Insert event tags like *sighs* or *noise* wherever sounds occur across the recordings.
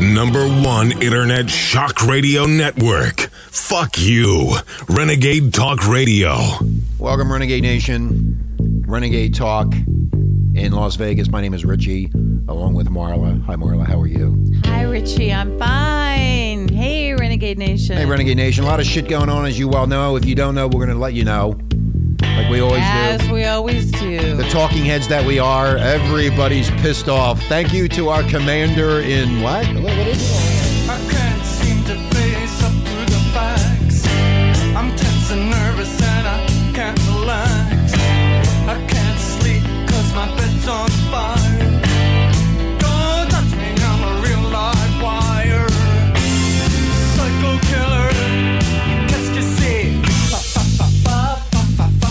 the number one internet shock radio network. Fuck you. Renegade Talk Radio. Welcome, Renegade Nation. Renegade Talk in Las Vegas. My name is Richie, along with Marla. Hi, Marla. How are you? Hi, Richie. I'm fine. Hey, Renegade Nation. Hey, Renegade Nation. A lot of shit going on, as you well know. If you don't know, we're going to let you know, like we always As do. we always do. The talking heads that we are, everybody's pissed off. Thank you to our commander in what? What- what is it?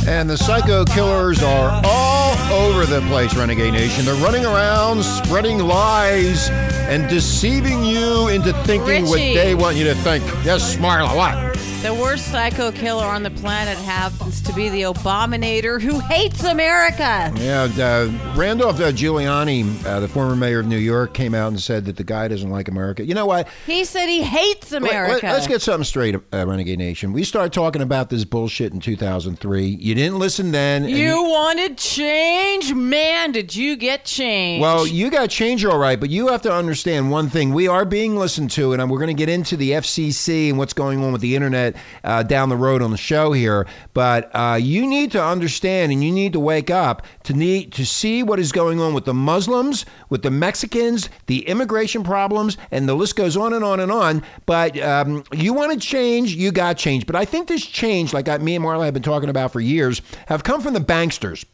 And the psycho killers are all over the place, Renegade Nation. They're running around, spreading lies, and deceiving you into thinking what they want you to think. Yes, Marla, what? The worst psycho killer on the planet happens to be the Abominator who hates America. Yeah, uh, Randolph uh, Giuliani, uh, the former mayor of New York, came out and said that the guy doesn't like America. You know what? He said he hates Let- America. Let, us get something straight, uh, Renegade Nation. We started talking about this bullshit in 2003. You didn't listen then. and you wanted change? Man, did you get change? Well, you got change all right, but you have to understand one thing. We are being listened to, and we're going to get into the FCC and what's going on with the internet uh, down the road on the show here. But uh, you need to understand and you need to wake up to need to see what is going on with the Muslims, with the Mexicans, the immigration problems, and the list goes on and on and on. But um, you want to change, you got change. But I think this change, like I, me and Marla have been talking about for years, have come from the banksters.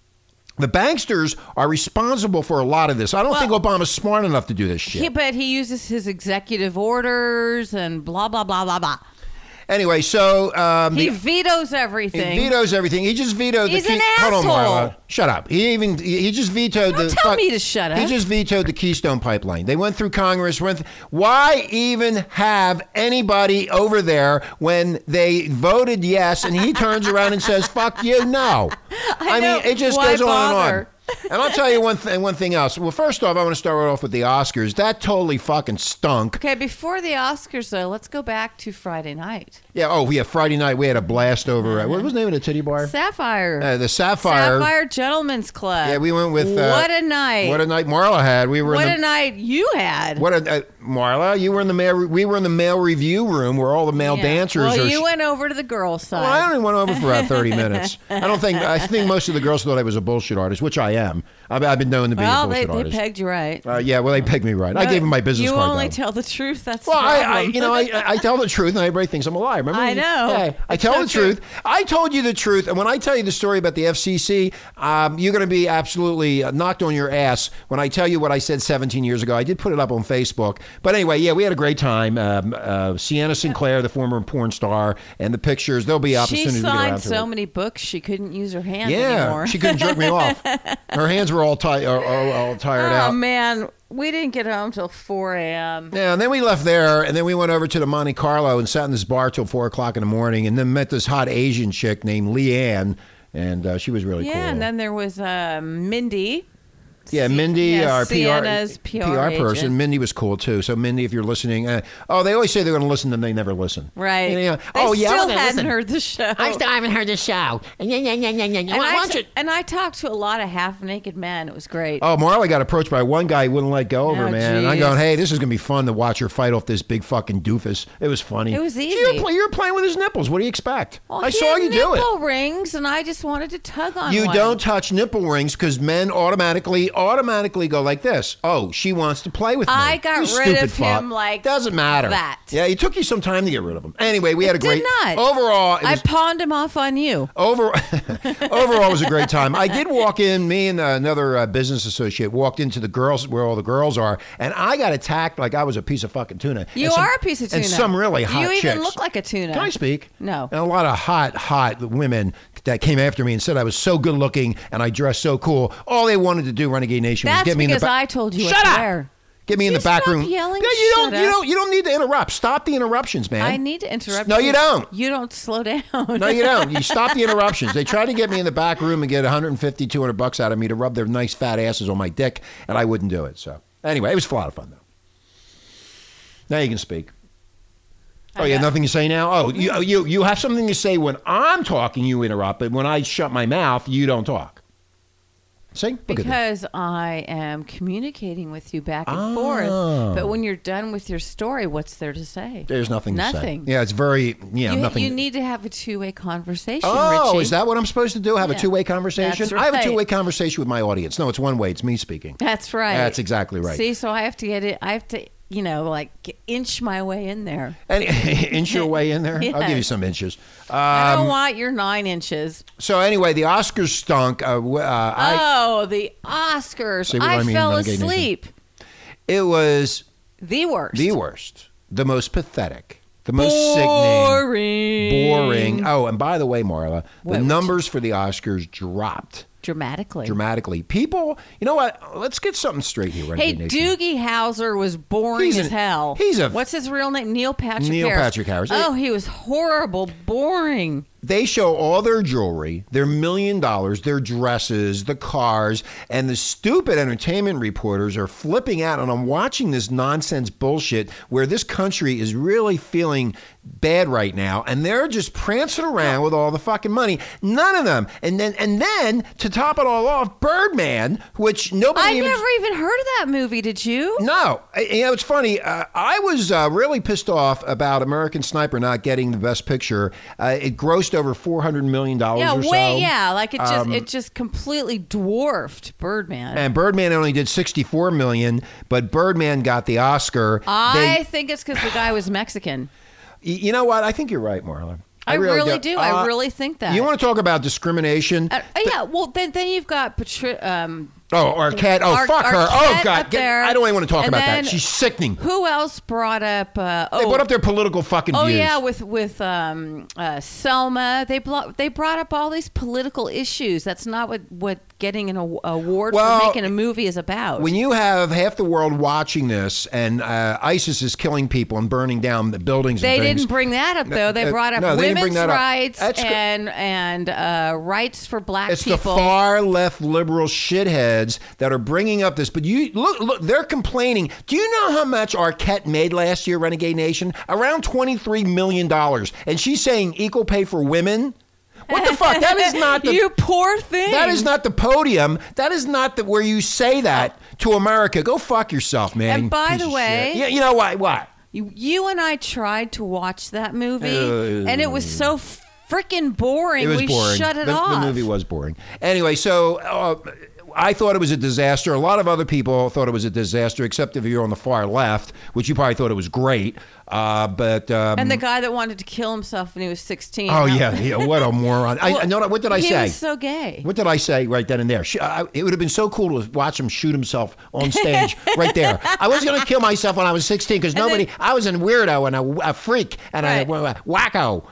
The banksters are responsible for a lot of this. I don't Well- think Obama's smart enough to do this shit. he, but he uses his executive orders and blah blah blah blah blah. Anyway, so um, He the, vetoes he everything. vetoes everything. He just vetoed He's the key- an Hold on, asshole. Marla. Shut up. He even he he just vetoed Don't the. tell fuck- me to shut up. He just vetoed the Keystone Pipeline. They went through Congress. Went. th- why even have anybody over there when they voted yes, and he turns around and says "fuck you"? No. *laughs* I, know. mean, it just Why goes on and on. And I'll tell you one thing. One thing else. Well, first off, I want to start off with the Oscars. That totally fucking stunk. Okay, before the Oscars, though, let's go back to Friday night. Yeah. Oh, yeah. Friday night we had a blast over. Uh, what was the name of the titty bar? Sapphire. Uh, the Sapphire. Sapphire Gentlemen's Club. Yeah, we went with. Uh, what a night. What a night Marla had. We were What in a the. night you had. What a uh, Marla, you were in the male. We were in the male review room where all the male Yeah. dancers Well, are. you went over to the girls' side. well, I only went over for about thirty *laughs* minutes. I don't think. I think most of the girls thought I was a bullshit artist, which I am. I've, I've been known to be well, a they, bullshit they artist. pegged you right. uh, yeah, well, they pegged me right. I gave them my business You card. only though. tell the truth. That's Well, I, I, you know, I, I tell the truth, and everybody thinks I'm a liar. Remember? I know. Yeah, I tell so the true. truth. I told you the truth, and when I tell you the story about the FCC, um, you're going to be absolutely uh, knocked on your ass when I tell you what I said 17 years ago. I did put it up on Facebook, but anyway, yeah, we had a great time. Um, uh, Sienna Sinclair, the former porn star, and the pictures they'll be up she as soon as we get around signed to so it. many books she couldn't use her hand Yeah, anymore. she couldn't jerk me off. *laughs* Her hands were all tight, all, all, all tired oh out. Oh man, we didn't get home till 4 a.m. Yeah, and then we left there, and then we went over to the Monte Carlo and sat in this bar till four o'clock in the morning, and then met this hot Asian chick named Leanne, and uh, she was really Yeah, cool. Yeah, and then there was uh, Mindy. Yeah, Mindy, yeah, our Sienna's PR, PR person. Mindy was cool too. So Mindy, if you're listening, uh, oh, they always say they're going to listen, then they never listen. Right. Yeah. They oh yeah. still hadn't listen. heard the show. I still haven't heard the show. Yeah, yeah, yeah, yeah, yeah. and, Why I t- you? and I talked to a lot of half naked men. It was great. Oh, Marla got approached by one guy who wouldn't let go of her, Oh, man. And I'm going, hey, this is going to be fun to watch her fight off this big fucking doofus. It was funny. It was You easy. play, you were playing with his nipples. What do you expect? Well, I he saw you do it. nipple rings, and I just wanted to tug on You one. don't touch nipple rings because men automatically automatically go like this. Oh, she wants to play with me. I got You rid of fuck. him like doesn't matter. that. Yeah, it took you some time to get rid of him. Anyway, we had a did great not. overall. I was, pawned him off on you. over *laughs* overall it was a great time. I did *laughs* walk in. Me and another uh, business associate walked into the girls where all the girls are, and I got attacked like I was a piece of fucking tuna. You some- are a piece of tuna. And some really hot You even chicks. look like a tuna. Can I speak? No. And a lot of hot, hot women that came after me and said I was so good looking and I dressed so cool. All they wanted to do, Renegade Nation, was That's get me in the because I told you Shut to up! wear. Get me in the back stop room. yelling, Yeah, you don't. shut You up. don't. You don't need to interrupt. Stop the interruptions, man. I need to interrupt. No, you don't. You don't slow down. No, you don't. You stop the *laughs* interruptions. They tried to get me in the back room and get 150, 200 bucks out of me to rub their nice fat asses on my dick, and I wouldn't do it. So anyway, it was a lot of fun though. Now you can speak. Oh, you have nothing to say now? Oh, you, you, you have something to say when I'm talking, you interrupt, but when I shut my mouth, you don't talk. See? Look at that. Because I am communicating with you back and Ah. forth. But when you're done with your story, what's there to say? There's nothing, Nothing. to say. Yeah, it's very, yeah, you, nothing. you need to have a two-way conversation, Oh, Richie. is that what I'm supposed to do? Have a two-way conversation? That's I have a two-way conversation with my audience. No, it's one way. It's me speaking. That's right. That's exactly right. See, so I have to get it. I have to, you know, like inch my way in there. *laughs* Inch your way in there? *laughs* I'll give you some inches. I Um, don't want your nine inches. so anyway, the Oscars stunk. Uh, uh, I, oh, the Oscars! I, I mean, fell asleep. it was The worst. the worst, the most pathetic, the most sickening. boring. Boring. Oh, and by the way, Marla, What, the numbers for the Oscars dropped Dramatically. dramatically. People, you know what? Let's get something straight here. Hey, Nation. Doogie Howser was boring He's as an- hell. he's a- what's his real name? Neil Patrick. Neil Harris. Patrick Harris. Oh, he was horrible, boring. They show all their jewelry, their million dollars, their dresses, the cars, and the stupid entertainment reporters are flipping out. And I'm watching this nonsense bullshit where this country is really feeling bad right now, and they're just prancing around with all the fucking money. None of them. And then, and then to top it all off, Birdman, which nobody I even. never even heard of that movie. Did you? No, you know it's funny. Uh, I was uh, really pissed off about American Sniper not getting the Best Picture. Uh, it grossed over four hundred million dollars Yeah, or way. so. Um, Yeah, like it just it just completely dwarfed Birdman. And Birdman only did sixty-four million, but Birdman got the Oscar. I They- think it's because the guy was Mexican. you know what? I think you're right, Marla. I really do. I Uh, really think that. You want to talk about discrimination? Uh, yeah, well then then you've got Patri- um, oh, or cat. Oh, Ar- fuck her. Oh, God. Get-. I don't even want to talk And about that. She's sickening. who else brought up? Uh, oh, They put up their political fucking views. Oh views. yeah, with with um, uh, Selma, they blo- they brought up all these political issues. That's not what what getting an award Well, for making a movie is about. When you have half the world watching this, and uh, ISIS is killing people and burning down the buildings, they didn't bring that up though. They Uh, brought up no, women's that up. rights and and uh, rights for black It's people. It's the far left liberal shitheads that are bringing up this. But you look, look, they're complaining. Do you know how much Arquette made last year, Renegade Nation? Around twenty three million dollars, and she's saying equal pay for women. What the fuck? That is not *laughs* the. you poor thing. that is not the podium. That is not the where you say that to America. Go fuck yourself, man. And by piece the way- yeah, you know what? What? You, you and I tried to watch that movie, Uh, and it was so freaking boring. It was we boring. shut it the, off. The movie was boring. Anyway, so uh, I thought it was a disaster. A lot of other people thought it was a disaster, except if you're on the far left, which you probably thought it was great. Uh, but um, And the guy that wanted to kill himself when he was 16. oh yeah, yeah, what a *laughs* moron! I, Well, I know what did I he say? was so gay. What did I say right then and there? It would have been so cool to watch him shoot himself on stage *laughs* right there. I was going to kill myself when I was 16 because nobody, then- I was a weirdo and a, a freak and Right. a, a wacko.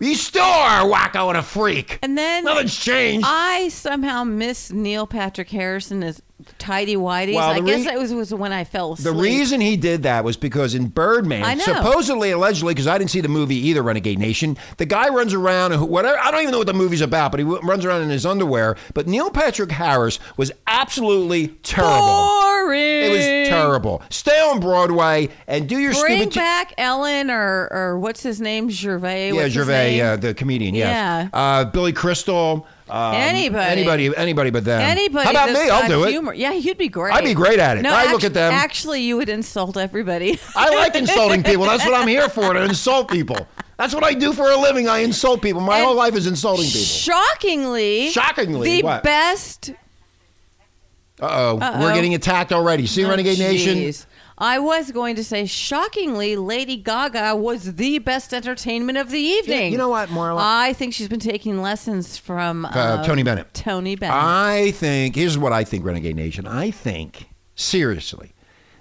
You still are a wacko and a freak. And then Nothing's changed. I somehow miss Neil Patrick Harrison as tidy whities. Well, I the guess it was, was when I fell asleep. The reason he did that was because in Birdman, supposedly, allegedly, because I didn't see the movie either, Renegade Nation, the guy runs around and whatever. I don't even know what the movie's about, but he w- runs around in his underwear. But Neil Patrick Harris was absolutely terrible. Boring. It was terrible. Stay on Broadway and do your Bring stupid. t- back Ellen or or what's his name? Gervais. yeah, Gervais, name? uh, the comedian. Yes. Yeah. Uh, Billy Crystal. Um, Anybody. Anybody. Anybody but them. Anybody How about me? I'll do it. humor. Yeah, you'd be great. I'd be great at it. No, I'd look at them. Actually, you would insult everybody. *laughs* I like insulting people. That's what I'm here for, to insult people. That's what I do for a living. I insult people. My And whole life is insulting people. Shockingly, Shockingly, the what? best. Uh-oh. Uh-oh. We're getting attacked already. See, Oh, Renegade Nation? I was going to say, shockingly, Lady Gaga was the best entertainment of the evening. you know what, Marla? I think she's been taking lessons from uh, Uh, Tony Bennett. Tony Bennett. I think, here's what I think, Renegade Nation. I think, seriously,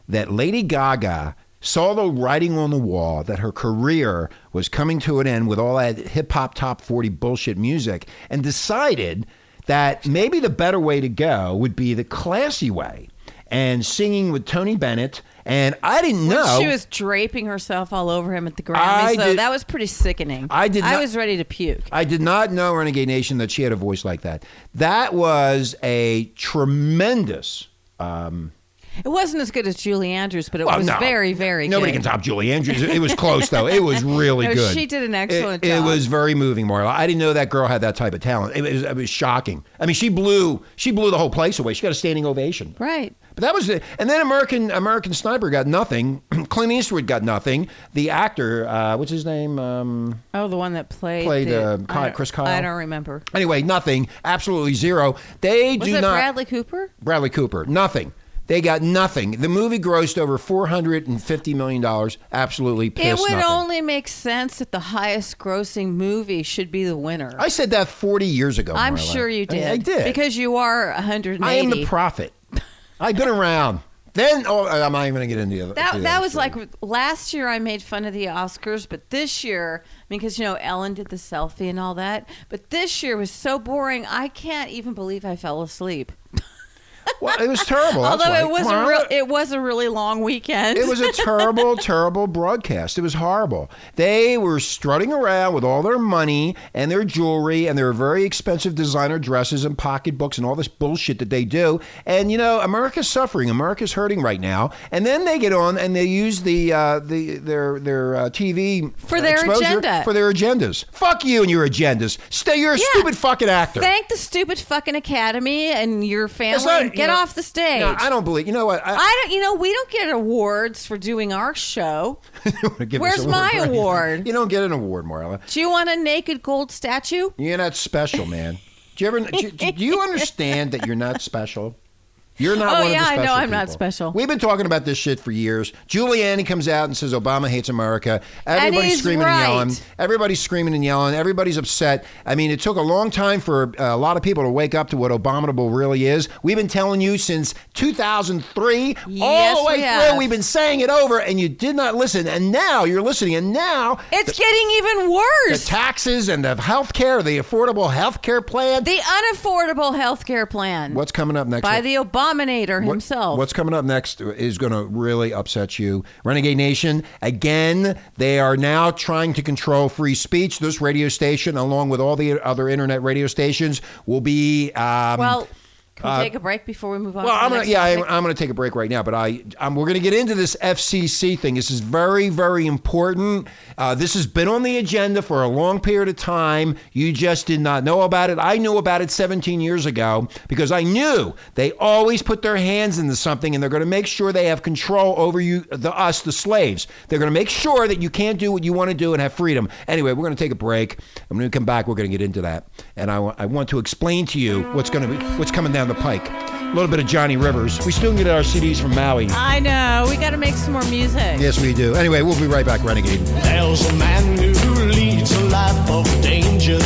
that Lady Gaga saw the writing on the wall that her career was coming to an end with all that hip hop top 40 bullshit music and decided that maybe the better way to go would be the classy way and singing with Tony Bennett. And I didn't When know. she was draping herself all over him at the Grammys, I did- that was pretty sickening. I did I was ready to puke. I did not know Renegade Nation that she had a voice like that. That was a tremendous. Um, It wasn't as good as Julie Andrews, but it Well, was no. very, very Nobody good. can top Julie Andrews. It was close though. It was *laughs* really No, good. she did an excellent it, It was very moving, Marla. I didn't know that girl had that type of talent. It was, it was shocking. I mean, she blew she blew the whole place away. She got a standing ovation. Right. But that was it. And then American American Sniper got nothing. *clears throat* Clint Eastwood got nothing. The actor, uh, what's his name? Um, Oh, the one that played Played, the, uh, I Chris Kyle? I don't remember. anyway, nothing. Absolutely zero. They Was do it not. Bradley Cooper? Bradley Cooper. Nothing. They got nothing. The movie grossed over four hundred and fifty million dollars. Absolutely pissed. It would nothing. only make sense that the highest grossing movie should be the winner. I said that forty years ago. I'm sure you did. I, did Because you are hundred. I am the prophet. I've been around. *laughs* Then oh, I'm not even going to get into the other. That that was story. like last year I made fun of the Oscars, but this year because you know Ellen did the selfie and all that, but this year was so boring. I can't even believe I fell asleep. *laughs* Well, it was terrible. Although why. it was a real, it was a really long weekend. It was a terrible, *laughs* terrible broadcast. It was horrible. They were strutting around with all their money and their jewelry and their very expensive designer dresses and pocketbooks and all this bullshit that they do. And you know, America's suffering. America's hurting right now. And then they get on and they use the uh, the their their uh, TV For their agenda. for their agendas. Fuck you and your agendas. Stay. You're a Yeah. stupid fucking actor. Thank the stupid fucking Academy and your family. Not- and you get know, off the stage. No, I don't believe. You know what? I, I don't. You know, we don't get awards for doing our show. *laughs* don't wanna give Where's my award award? You don't get an award, Marla. Do you want a naked gold statue? You're not special, man. Do you ever? Do, do you understand that you're not special? You're not Oh, one of yeah, the I know I'm not special. We've been talking about this shit for years. Giuliani comes out and says Obama hates America. Everybody's he's screaming right. and yelling. Everybody's screaming and yelling. Everybody's upset. I mean, it took a long time for uh, a lot of people to wake up to what abominable really is. We've been telling you since 2003, all the way we through. have. We've been saying it over, and you did not listen. And now you're listening. And now It's getting even worse. the taxes and the health care, the affordable health care plan. The unaffordable health care plan What's coming up next? by the Abominator What- himself. What's coming up next is going to really upset you. Renegade Nation, again, they are now trying to control free speech. This radio station, along with all the other internet radio stations, will be. Um, well, can we take a break before we move on? well, to I'm gonna yeah, I'm, topic? I'm gonna take a break right now, but I um, we're gonna get into this FCC thing. This is very very important. Uh, this has been on the agenda for a long period of time. You just did not know about it. I knew about it 17 years ago because I knew they always put their hands into something and they're gonna make sure they have control over you, the us, the slaves. They're gonna make sure that you can't do what you want to do and have freedom. Anyway, we're gonna take a break. I'm gonna come back. We're gonna get into that, and I, I want to explain to you what's gonna be what's coming down the pike. A little bit of Johnny Rivers. We still can get our CDs from Maui. I know. We got to make some more music. Yes, we do. Anyway, we'll be right back, Renegade. There's a man who leads a life of danger.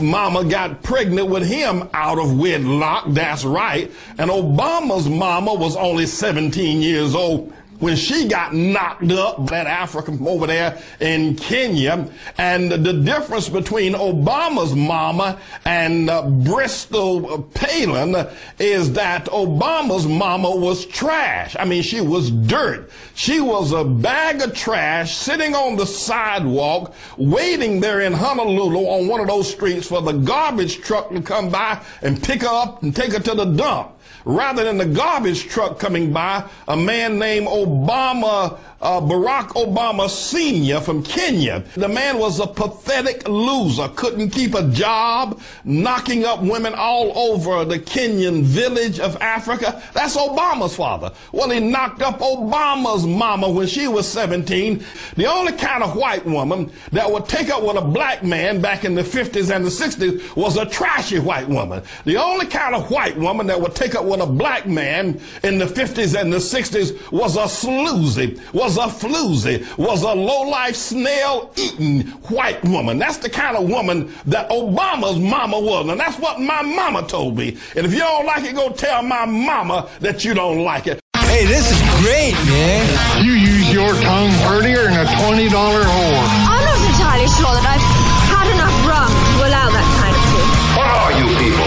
Mama got pregnant with him out of wedlock. That's right. And Obama's mama was only 17 years old when she got knocked up that African over there in Kenya. And the difference between Obama's mama and uh, Bristol Palin is that Obama's mama was trash. I mean, she was dirt. She was a bag of trash sitting on the sidewalk, waiting there in Honolulu on one of those streets for the garbage truck to come by and pick her up and take her to the dump. Rather than the garbage truck coming by, a man named Obama, uh, Barack Obama Sr. from Kenya. The man was a pathetic loser, couldn't keep a job, knocking up women all over the Kenyan village of Africa. That's Obama's father. Well, he knocked up Obama's mama when she was 17. The only kind of white woman that would take up with a black man back in the 50s and the 60s was a trashy white woman. The only kind of white woman that would take up with a black man in the 50s and the 60s was a sloozy, was a floozy, was a low-life snail-eating white woman. That's the kind of woman that Obama's mama was. And that's what my mama told me. And if you don't like it, go tell my mama that you don't like it. Hey, this is great, man. You use your tongue prettier than a $20 whore. I'm not entirely sure that I've had enough rum to allow that kind of thing. What are you people?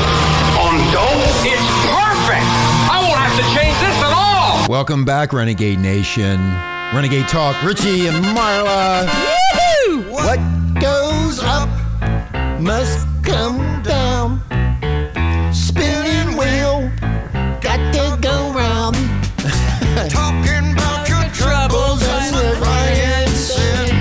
On dope? It's perfect! I won't have to change this at all! Welcome back, Renegade Nation. Renegade Talk, Richie and Marla. What goes up must come down. Spinning wheel, got to go round. *laughs* Talking about your troubles and the riot sin.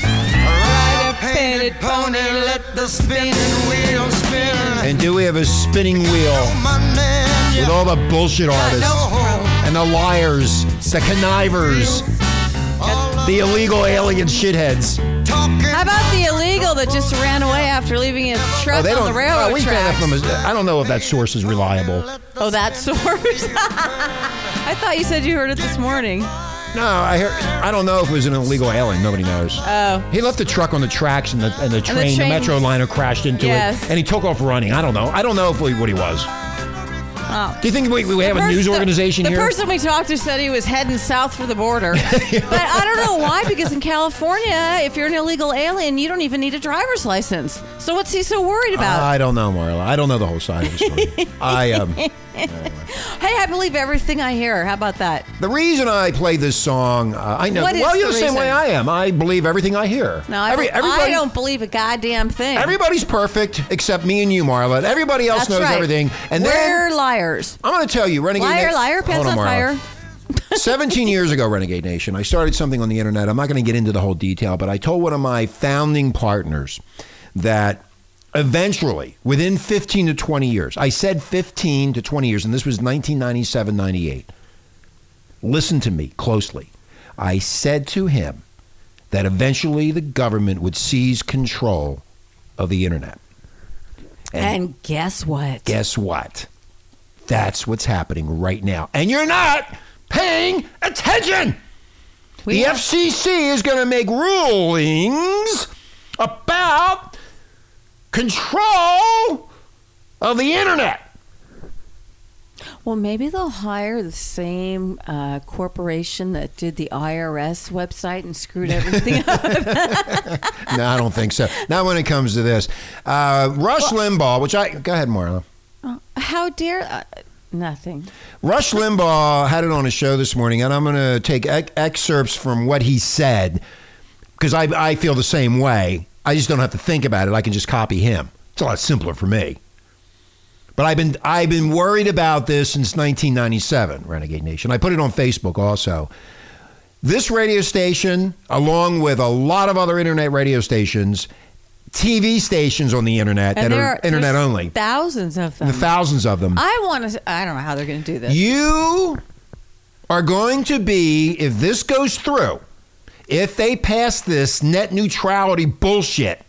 Ride a painted pony, let the spinning wheel spin. And do we have a spinning wheel with all the bullshit artists and the liars, the connivers, the illegal alien shitheads? How about the illegal that just ran away after leaving his oh, truck Oh, they on don't. the railroad we tracks? have them I don't know if that source is reliable. Oh, that source. *laughs* I thought you said you heard it this morning. No, I hear. I don't know if it was an illegal alien. Nobody knows. Oh. He left the truck on the tracks, and the and the train, the, train- metro liner crashed into Yes. it, and he took off running. I don't know. I don't know if we, what he was. Oh. Do you think we, we have a news organization the here? The person we talked to said he was heading south for the border. *laughs* but I don't know why, because in California, if you're an illegal alien, you don't even need a driver's license. So what's he so worried about? I don't know, Marla. I don't know the whole side of the story. *laughs* I um, *laughs* hey, I believe everything I hear. How about that? the reason I play this song, uh, I know. What is well, you're the the same way? I am. I believe everything I hear. No, I, Every, I don't believe a goddamn thing. Everybody's perfect except me and you, Marla. Everybody else That's knows right. everything. And We're then liars. I'm going to tell you, Renegade. Liar, liar, pants Hold on fire. *laughs* 17 years ago, Renegade Nation, I started something on the internet. I'm not going to get into the whole detail, but I told one of my founding partners that eventually, within 15 to 20 years, I said 15 to 20 years, and this was 1997 98. Listen to me closely. I said to him that eventually the government would seize control of the internet. And guess what? Guess what? That's what's happening right now. And you're not paying attention. We the are- FCC is going to make rulings control of the internet. Well, maybe they'll hire the same uh, corporation that did the IRS website and screwed everything *laughs* up. no, I don't think so. Not when it comes to this. Uh, Rush Limbaugh, which I go ahead, Marla. How dare uh, nothing? Rush Limbaugh had it on his show this morning, and I'm going to take excerpts from what he said because I, I feel the same way. I just don't have to think about it. I can just copy him. It's a lot simpler for me. But I've been I've been worried about this since 1997, Renegade Nation. I put it on Facebook also. This radio station, along with a lot of other internet radio stations, TV stations on the internet And that there are, internet only, Thousands of them. the thousands of them. I want to. I don't know how they're going to do this. You are going to be, if this goes through, if they pass this net neutrality bullshit,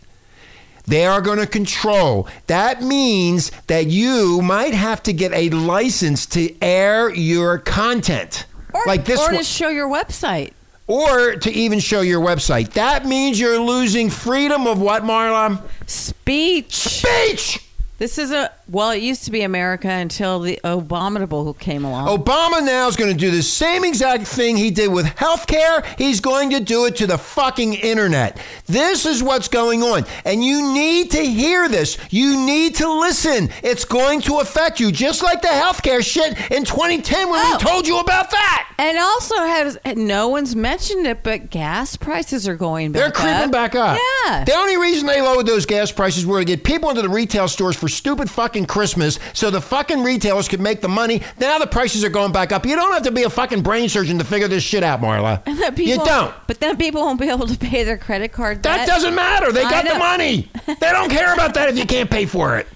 they are going to control. That means that you might have to get a license to air your content. or, like this or one, to show your website. or to even show your website. That means you're losing freedom of what, Marla? Speech. Speech! This is a well. It used to be America until the abominable who came along. Obama now is going to do the same exact thing he did with healthcare. He's going to do it to the fucking internet. This is what's going on. And you need to hear this. You need to listen. It's going to affect you, just like the healthcare shit in 2010 when Oh. we told you about that. And also has no one's mentioned it, but gas prices are going back They're creeping up. back up. Yeah. The only reason they lowered those gas prices were to get people into the retail stores for stupid fucking Christmas so the fucking retailers could make the money. Now the prices are going back up. You don't have to be a fucking brain surgeon to figure this shit out, Marla. That you don't. But then people won't be able to pay their credit card That doesn't matter. They got the money. *laughs* They don't care about that if you can't pay for it.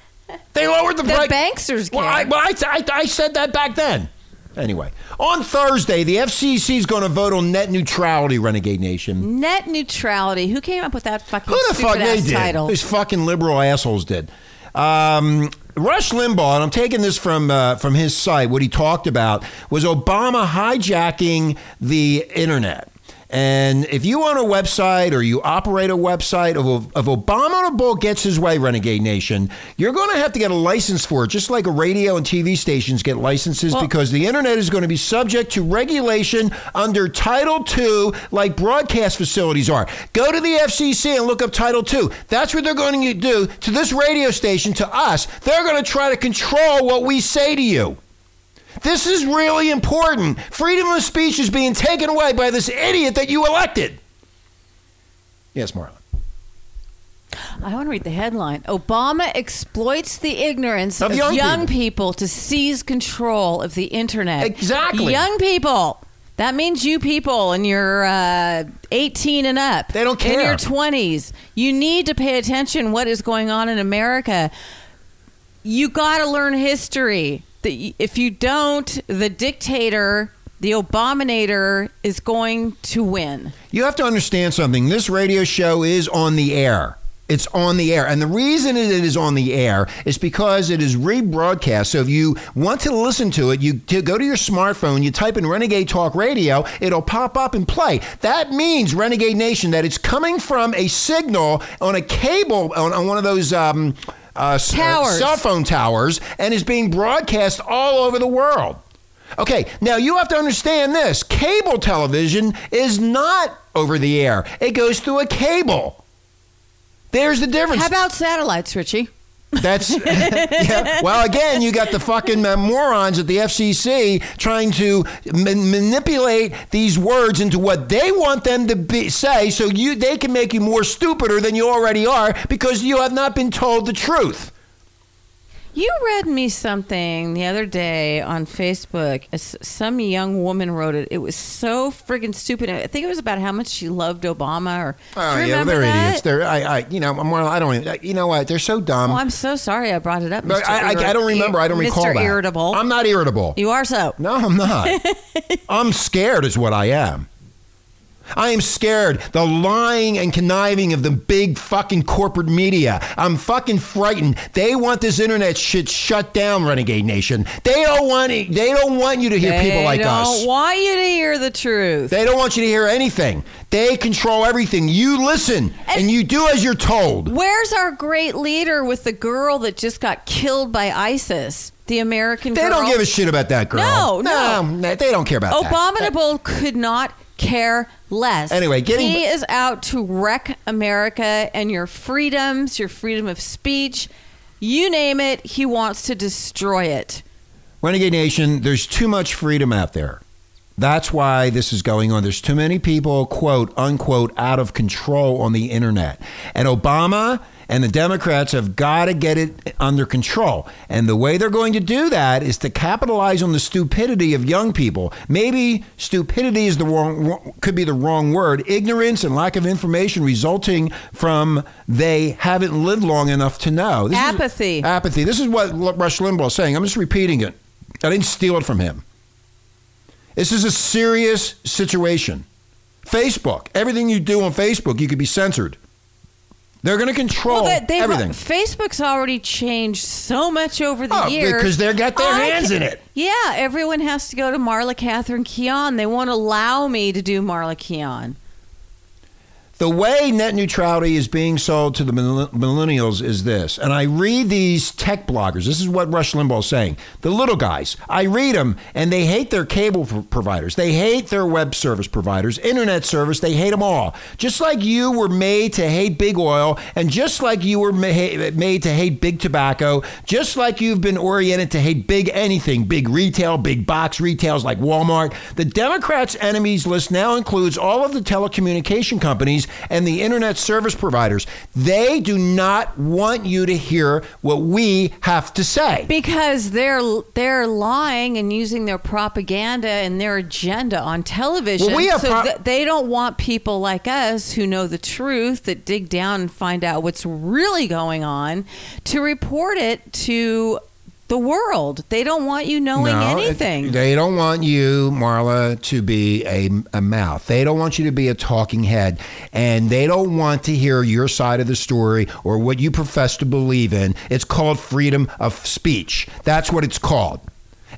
They lowered the, The price. banksters care. Well, I, well I, I, I said that back then. Anyway, on Thursday, the FCC is going to vote on net neutrality, Renegade Nation. Net neutrality. Who came up with that fucking Who the fuck they did? title? These fucking liberal assholes did. Um, Rush Limbaugh, and I'm taking this from uh, from his site. What he talked about was Obama hijacking the internet And if you own a website or you operate a website, of if, if Abominable gets his way, Renegade Nation, you're going to have to get a license for it, just like a radio and TV stations get licenses, Well- because the internet is going to be subject to regulation under Title II, like broadcast facilities are. Go to the FCC and look up Title II. That's what they're going to do to this radio station, to us. They're going to try to control what we say to you. This is really important. Freedom of speech is being taken away by this idiot that you elected. Yes, Marla. I want to read the headline. Obama exploits the ignorance Of of, young young, people. people. to seize control of the internet. Exactly. Young people. That means you people and you're uh, 18 and up. They don't care. In your 20s. You need to pay attention what is going on in America. You got to learn history. The- If you don't, the dictator, the abominator is going to win. You have to understand something. This radio show is on the air. It's on the air. And the reason it is on the air is because it is rebroadcast. So if you want to listen to it, you to go to your smartphone, you type in Renegade Talk Radio, it'll pop up and play. That means, Renegade Nation, that it's coming from a signal on a cable, on, on one of those. Um, uh, uh, Towers. cell phone towers and is being broadcast all over the world. Okay, now you have to understand this. Cable television is not over the air. It goes through a cable. There's the difference. How about satellites, Richie? That's *laughs* yeah. Well, again, you got the fucking uh, morons at the FCC trying to ma- manipulate these words into what they want them to be, say, so you they can make you more stupider than you already are because you have not been told the truth. You read me something the other day on Facebook. Some young woman wrote it. It was so friggin' stupid. I think it was about how much she loved Obama. Or Oh yeah, they're that? idiots. They're I, I you know I'm more I don't even, you know what they're so dumb. Oh, I'm so sorry I brought it up. But Mr. I, I, I don't remember. I don't Mr. recall that. Irritable. I'm not irritable. you are so. No, I'm not. *laughs* I'm scared, is what I am. I am scared. The lying and conniving of the big fucking corporate media. I'm fucking frightened. They want this internet shit shut down, Renegade Nation. They don't want it. They don't want you to hear people like us. They don't want you to hear the truth. They don't want you to hear anything. They control everything. You listen and you do as you're told. Where's our great leader with the girl that just got killed by ISIS? The American They girl. don't give a shit about that girl. No, no. no they don't care about that. Abominable could not care less. Anyway, getting- he is out to wreck America and your freedoms, your freedom of speech, you name it. He wants to destroy it. Renegade Nation, there's too much freedom out there. That's why this is going on. There's too many people, quote, unquote, out of control on the internet. And Obama and the Democrats have got to get it under control. And the way they're going to do that is to capitalize on the stupidity of young people. Maybe stupidity is the wrong, could be the wrong word. Ignorance and lack of information resulting from they haven't lived long enough to know. This is- Apathy. apathy. This is what Rush Limbaugh is saying. I'm just repeating it. I didn't steal it from him. This is a serious situation. Facebook, everything you do on Facebook, you could be censored. They're going to control they- they've- everything. Facebook's already changed so much over the Oh, years because they've got their I hands ca- in it. Yeah, everyone has to go to Marla Catherine Keon. They won't allow me to do Marla Keon. The way net neutrality is being sold to the millennials is this, and I read these tech bloggers. This is what Rush Limbaugh is saying. The little guys, I read them, and they hate their cable providers. They hate their web service providers, internet service. They hate them all. Just like you were made to hate big oil, and just like you were ma- made to hate big tobacco, just like you've been oriented to hate big anything, big retail, big box retails like Walmart. The Democrats' enemies list now includes all of the telecommunication companies and the internet service providers. They do not want you to hear what we have to say. Because they're they're lying and using their propaganda and their agenda on television. Well, we so pro- th- they don't want people like us who know the truth, that dig down and find out what's really going on, to report it to the world. They don't want you knowing No, anything. They don't want you, Marla, to be a, a mouth. They don't want you to be a talking head. And they don't want to hear your side of the story or what you profess to believe in. It's called freedom of speech. That's what it's called.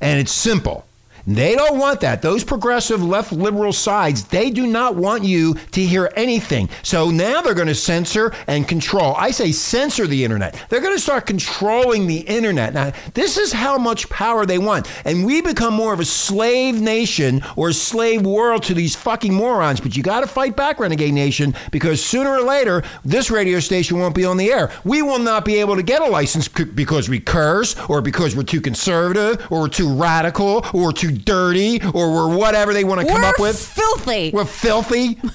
And it's simple. They don't want that. Those progressive left liberal sides, they do not want you to hear anything. So now they're going to censor and control. I say censor the internet. They're going to start controlling the internet. Now, this is how much power they want. And we become more of a slave nation or slave world to these fucking morons. But you got to fight back, Renegade Nation, because sooner or later, this radio station won't be on the air. We will not be able to get a license because we curse or because we're too conservative or we're too radical or we're too dirty or we're whatever they want to come up with. filthy. We're filthy. *laughs*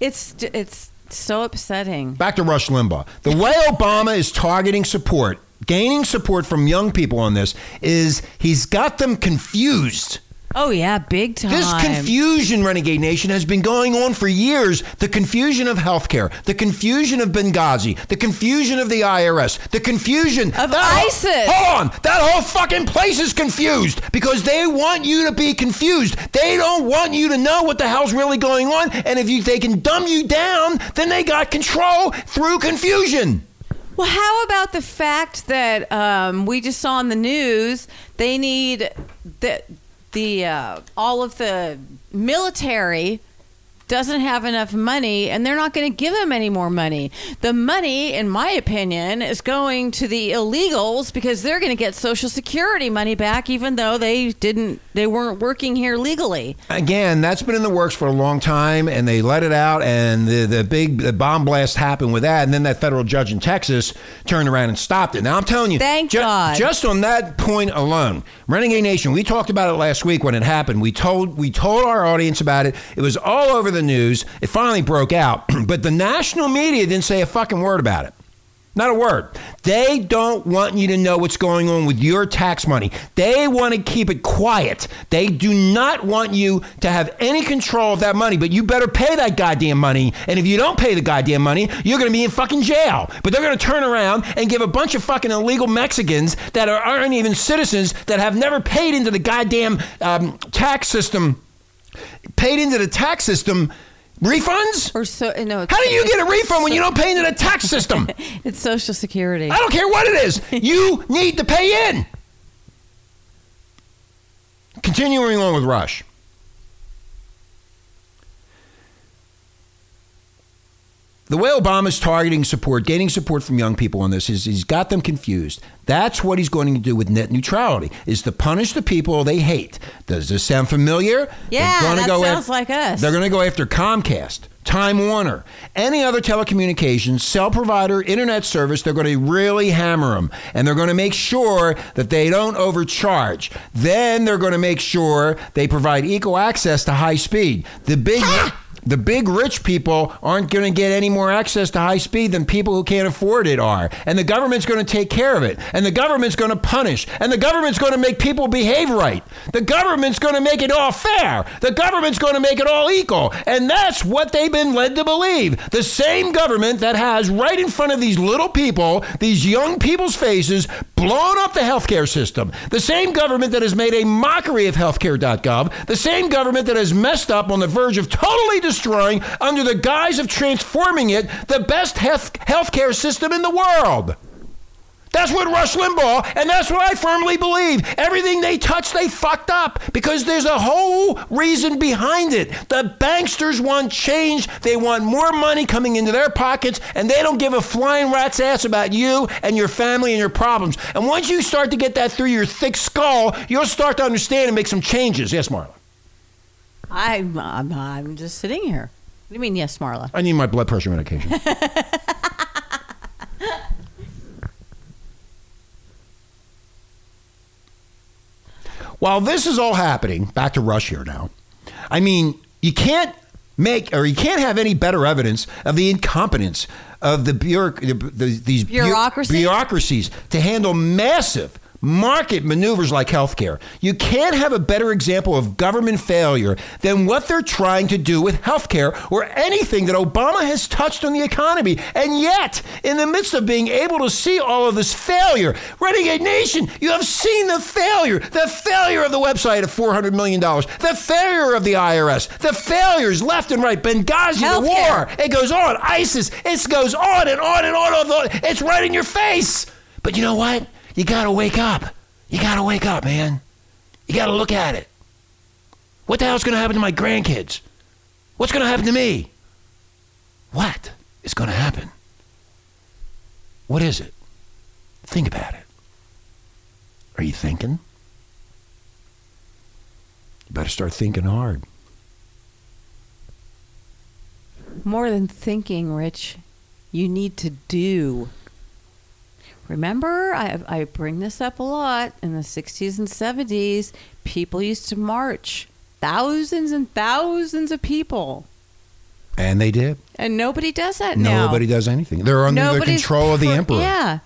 It's it's so upsetting. Back to Rush Limbaugh. The way Obama is targeting support, gaining support from young people on this, is he's got them confused. Oh yeah, big time. This confusion, Renegade Nation, has been going on for years. The confusion of healthcare, the confusion of Benghazi, the confusion of the IRS, the confusion Of that whole- ISIS. hold on, that whole fucking place is confused because they want you to be confused. They don't want you to know what the hell's really going on. And if you, they can dumb you down, then they got control through confusion. Well, how about the fact that um, we just saw on the news they need the the uh, all of the military doesn't have enough money and they're not going to give them any more money. The money, in my opinion, is going to the illegals because they're going to get social security money back even though they didn't they weren't working here legally. Again, that's been in the works for a long time, and they let it out, and the, the big the bomb blast happened with that, and then that federal judge in Texas turned around and stopped it. Now I'm telling you, Thank God. just on that point alone, Renegade Nation, we talked about it last week when it happened. We told we told our audience about it. It was all over the news. It finally broke out, *clears throat* but the national media didn't say a fucking word about it. Not a word. They don't want you to know what's going on with your tax money. They want to keep it quiet. They do not want you to have any control of that money, but you better pay that goddamn money. And if you don't pay the goddamn money, you're going to be in fucking jail. But they're going to turn around and give a bunch of fucking illegal Mexicans that are, aren't even citizens that have never paid into the goddamn um, tax system, paid into the tax system refunds? Or so no. it's- How do you get a refund when you don't pay into the tax *laughs* system? It's social security. I don't care what it is. *laughs* You need to pay in. Continuing on with Rush. The way Obama's targeting support, gaining support from young people on this is he's got them confused. That's what he's going to do with net neutrality is to punish the people they hate. Does this sound familiar? Yeah, that go sounds like us. They're going to go after Comcast, Time Warner, any other telecommunications, cell provider, internet service. They're going to really hammer them. And they're going to make sure that they don't overcharge. Then they're going to make sure they provide equal access to high speed. The big. The big rich people aren't going to get any more access to high speed than people who can't afford it are. And the government's going to take care of it. And the government's going to punish. And the government's going to make people behave right. The government's going to make it all fair. The government's going to make it all equal. And that's what they've been led to believe. The same government that has right in front of these little people, these young people's faces, blown up the healthcare system. The same government that has made a mockery of healthcare.gov. The same government that has messed up on the verge of totally destroying, under the guise of transforming it, the best health healthcare system in the world. That's what Rush Limbaugh, and that's what I firmly believe. Everything they touch, they fucked up because there's a whole reason behind it. The banksters want change. They want more money coming into their pockets, and they don't give a flying rat's ass about you and your family and your problems. And once you start to get that through your thick skull, you'll start to understand and make some changes. Yes, Marla. I'm, I'm I'm just sitting here. What do you mean, yes, Marla? I need my blood pressure medication. *laughs* While this is all happening, back to Rush here now. I mean, you can't make or you can't have any better evidence of the incompetence of the, bureauc- the, the these bu- Bureaucracy? bureaucracies to handle massive market maneuvers like healthcare. You can't have a better example of government failure than what they're trying to do with healthcare or anything that Obama has touched on the economy. And yet, in the midst of being able to see all of this failure, Renegade Nation, you have seen the failure, the failure of the website of $400 million, the failure of the IRS, the failures left and right, Benghazi, the war, it goes on. ISIS. It goes on and on and on. and on. It's right in your face. But you know what? You got to wake up. You got to wake up, man. You got to look at it. What the hell's going to happen to my grandkids? What's going to happen to me? What is going to happen? What is it? Think about it. Are you thinking? You better start thinking hard. More than thinking, Rich, you need to do. Remember, I, I bring this up a lot. In the 60s and 70s, people used to march. Thousands and thousands of people. And they did. And nobody does that now. Nobody does anything. They're under the control of the emperor. Yeah.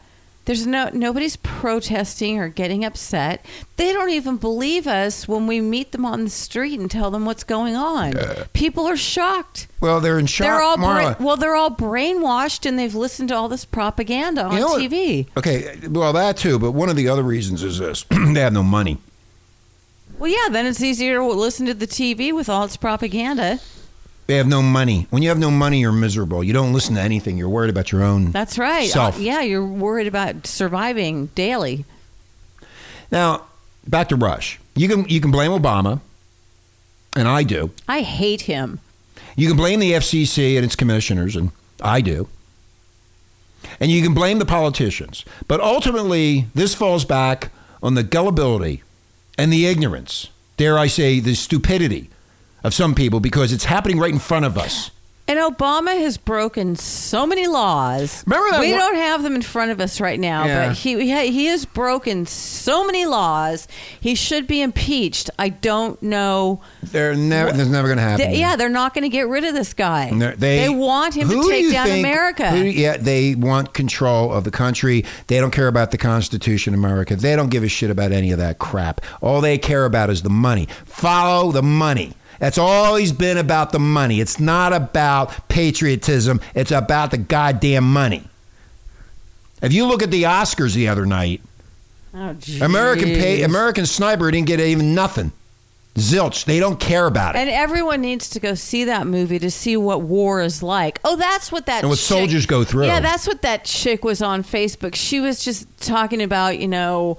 There's no nobody's protesting or getting upset. They don't even believe us when we meet them on the street and tell them what's going on. People are shocked. Well, they're in shock. they're all Marla. bra- well, they're all brainwashed and they've listened to all this propaganda on You know what? TV. Okay, well, that too, but one of the other reasons is this *clears throat* they have no money. Well, yeah, then it's easier to listen to the TV with all its propaganda. They have no money. When you have no money, you're miserable. You don't listen to anything. You're worried about your own. That's right. Self. Uh, yeah, you're worried about surviving daily. Now, back to Rush. You can you can blame Obama, and I do. I hate him. You can blame the FCC and its commissioners, and I do. And you can blame the politicians. But ultimately, this falls back on the gullibility and the ignorance, dare I say, the stupidity of some people because it's happening right in front of us. And Obama has broken so many laws. Remember that we one- don't have them in front of us right now, Yeah. but he he he has broken so many laws. He should be impeached. I don't know. They're never, that's never going to happen. They- yeah, they're not going to get rid of this guy. They're- They, want him to take you down think- America. who yeah, they want control of the country. They don't care about the Constitution of America. They don't give a shit about any of that crap. All they care about is the money. Follow the money. That's always been about the money. It's not about patriotism. It's about the goddamn money. If you look at the Oscars the other night, oh, American pay. American Sniper didn't get even nothing. Zilch. They don't care about it. And everyone needs to go see that movie to see what war is like. Oh, that's what that And what chick- soldiers go through. Yeah, that's what that chick was on Facebook. She was just talking about, you know,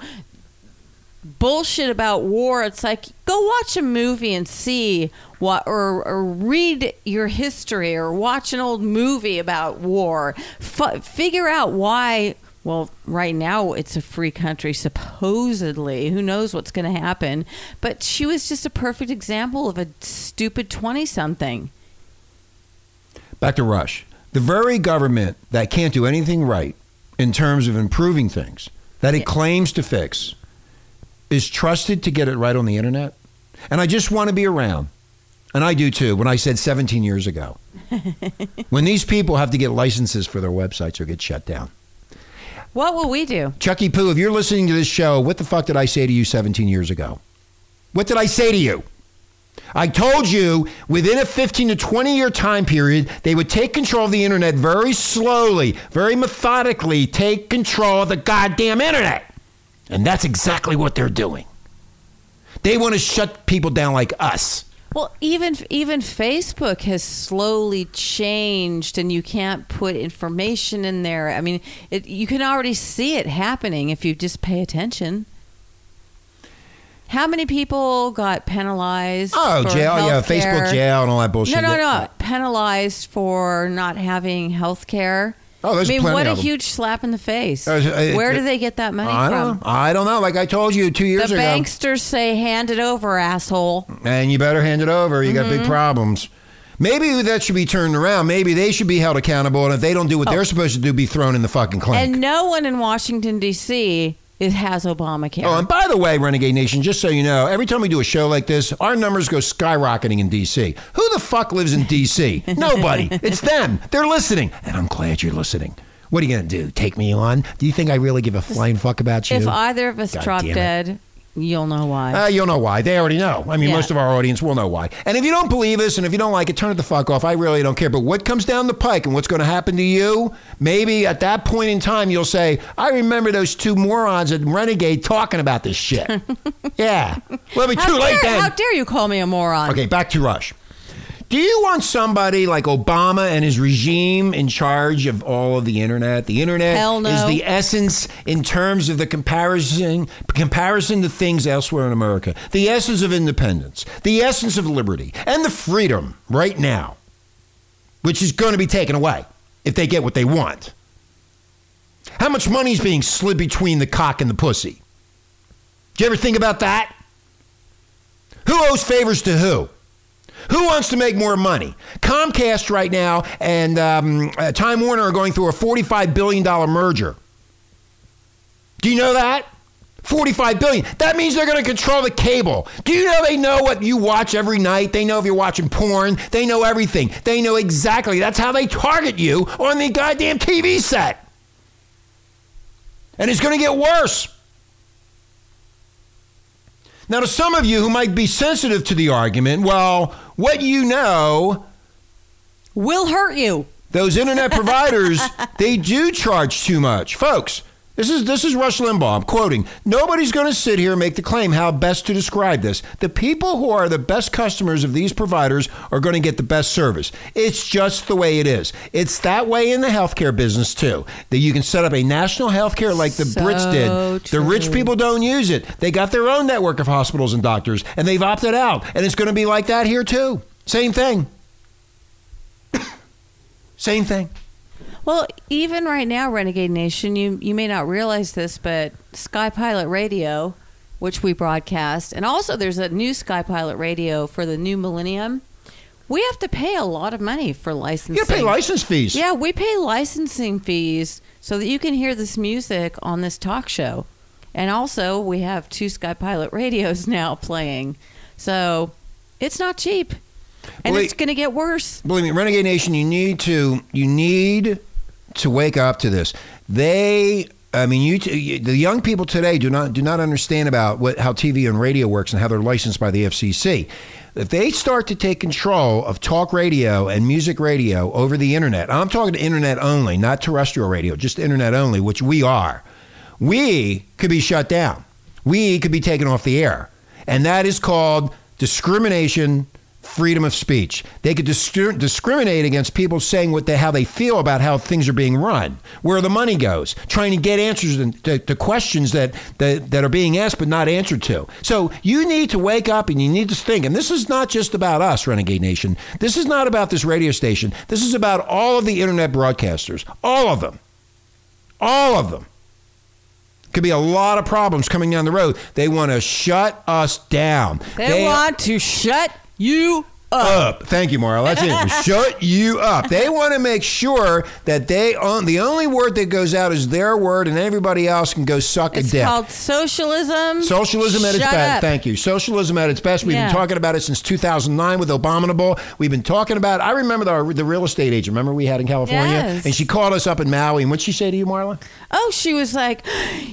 bullshit about war. It's like go watch a movie and see what, or, or read your history, or watch an old movie about war. F- figure out why. Well, right now it's a free country, supposedly. Who knows what's going to happen? But she was just a perfect example of a stupid twenty-something. Back to Rush. The very government that can't do anything right in terms of improving things that it claims to fix is trusted to get it right on the internet. And I just want to be around. And I do too, when I said 17 years ago. *laughs* when these people have to get licenses for their websites or get shut down. What will we do? Chucky Poo, if you're listening to this show, what the fuck did I say to you 17 years ago? What did I say to you? I told you within a 15 to 20 year time period, they would take control of the internet very slowly, very methodically, take control of the goddamn internet. And that's exactly what they're doing. They want to shut people down like us. Well, even even Facebook has slowly changed, and you can't put information in there. I mean, it, you can already see it happening if you just pay attention. How many people got penalized? Oh, jail, yeah. Facebook jail and all that bullshit. No, no, no. Penalized for not having health care. Oh, there's I mean, what a huge slap in the face. Uh, uh, Where uh, do they get that money I from? don't. I don't know. Like I told you two years The ago. The banksters say, "Hand it over, asshole." and you better hand it over. You got big Mhm. problems. Maybe that should be turned around. Maybe they should be held accountable, and if they don't do what they're supposed to do, be thrown in the fucking clink. Oh. And no one in Washington D.C. is has Obamacare. Oh, and by the way, Renegade Nation, just so you know, every time we do a show like this, our numbers go skyrocketing in D.C. Who the fuck lives in D.C.? *laughs* Nobody. It's them. They're listening, and I'm glad you're listening. What are you gonna do? Take me on? Do you think I really give a flying fuck about you? if either of us God drop dead, you'll know why. Uh, you'll know why. They already know. I mean, Yeah. most of our audience will know why. And if you don't believe us and if you don't like it, turn it the fuck off. I really don't care. But what comes down the pike and what's going to happen to you, maybe at that point in time, you'll say, I remember those two morons at Renegade talking about this shit. *laughs* yeah. Well, it'll be how too late then. How dare you call me a moron? Okay, back to Rush. Do you want somebody like Obama and his regime in charge of all of the internet? The internet no. is the essence in terms of the comparison comparison to things elsewhere in America. The essence of independence, the essence of liberty, and the freedom right now, which is going to be taken away if they get what they want. How much money is being slid between the cock and the pussy? Do you ever think about that? Who owes favors to who? Who wants to make more money? Comcast right now and um, uh, Time Warner are going through a $45 billion merger. Do you know that? 45 billion. That means they're going to control the cable. Do you know they know what you watch every night? They know if you're watching porn. They know everything. They know exactly. That's how they target you on the goddamn TV set. And it's going to get worse. Now, to some of you who might be sensitive to the argument, well, what you know Will hurt you. those internet providers, *laughs* they do charge too much. Folks, this is this is Rush Limbaugh. I'm quoting. Nobody's going to sit here and make the claim how best to describe this. The people who are the best customers of these providers are going to get the best service. It's just the way it is. It's that way in the healthcare business too. That you can set up a national healthcare like the So Brits did. The rich people don't use it. They got their own network of hospitals and doctors, and they've opted out. And it's going to be like that here too. Same thing. *coughs* Same thing. Well, even right now, Renegade Nation, you you may not realize this, but Sky Pilot Radio, which we broadcast, and also there's a new Sky Pilot Radio for the new millennium. We have to pay a lot of money for licensing. You pay license fees. Yeah, we pay licensing fees so that you can hear this music on this talk show. And also, we have two Sky Pilot radios *laughs* now playing. So it's not cheap. And Well, it's going to get worse. believe me, Renegade Nation, you need to you need to wake up to this. They, I mean, you, t- the young people today do not do not understand about what how TV and radio works and how they're licensed by the FCC. If they start to take control of talk radio and music radio over the internet, I'm talking to internet only, not terrestrial radio, just internet only, which we are. We could be shut down. We could be taken off the air, and that is called discrimination freedom of speech. They could discri- discriminate against people saying what they, how they feel about how things are being run, where the money goes, trying to get answers to, to questions that, that, that are being asked but not answered to. So you need to wake up and you need to think. And this is not just about us, Renegade Nation. This is not about this radio station. This is about all of the internet broadcasters, all of them. All of them could be a lot of problems coming down the road. They want to shut us down. They, want to shut you up. up. Thank you, Marla. That's it. Shut you up. They want to make sure that they own the only word that goes out is their word, and everybody else can go suck It's a dick. It's called socialism. Socialism at its best. up. Thank you. Socialism at its best. We've Yeah. been talking about it since 2009 with Abominable. We've been talking about. I remember the, the real estate agent. Remember we had in California, Yes. and she called us up in Maui. And what'd she say to you, Marla? Oh, she was like,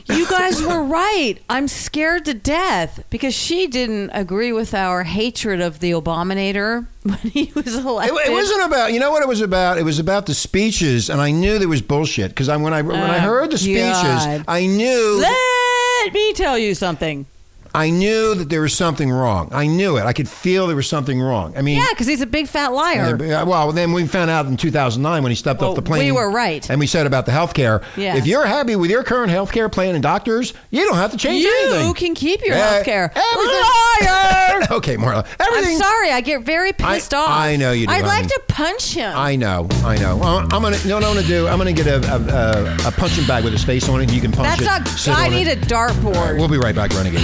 "You guys were *laughs* right. I'm scared to death because she didn't agree with our hatred of the Abominator when he was It, elected." it wasn't about. You know what it was about? It was about the speeches, and I knew there was bullshit because I when I when I Oh, heard the speeches, God. I knew. Let me tell you something. I knew that there was something wrong. I knew it. I could feel there was something wrong. I mean, Yeah, because he's a big fat liar. Uh, well, then we found out in 2009 when he stepped Well, off the plane. we were right. And we said about the health care. Yeah. If you're happy with your current health care plan and doctors, you don't have to change you anything. can keep your Yeah, health care. everything- Liar! *laughs* okay, Marla. Everything. I'm sorry. I get very pissed off. I know you do, I'd like honey. to punch him. I know, I know. Well, I'm gonna. You know what I'm gonna do? I'm gonna get a, a, a, a punching bag with his face on it. You can punch That's it. not. sit I need it. a dartboard. Right, we'll be right back, Renegade.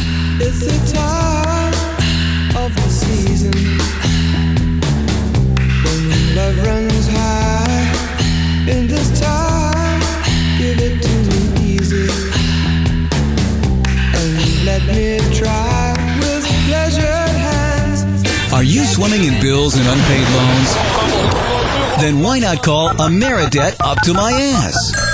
It's the time of the season when love runs high. In this time, give it to me easy and let me try with pleasured hands. Are you swimming in bills and unpaid loans? Then why not call Ameridebt up to my ass?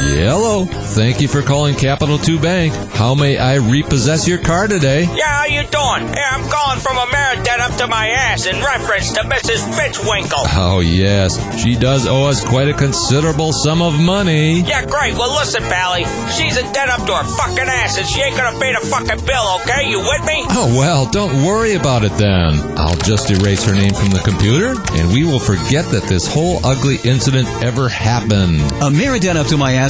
Yeah, hello. Thank you for calling Capital 2 Bank. How may I repossess your car today? Yeah, how you doing? Hey, I'm calling from Ameridebt up to my ass in reference to Mrs. Fitzwinkle. Oh, yes. She does owe us quite a considerable sum of money. Yeah, great. Well, listen, Pally. She's a debt up to her fucking ass, and she ain't gonna pay the fucking bill, okay? You with me? Oh, well, don't worry about it then. I'll just erase her name from the computer, and we will forget that this whole ugly incident ever happened. Ameridebt Up to My Ass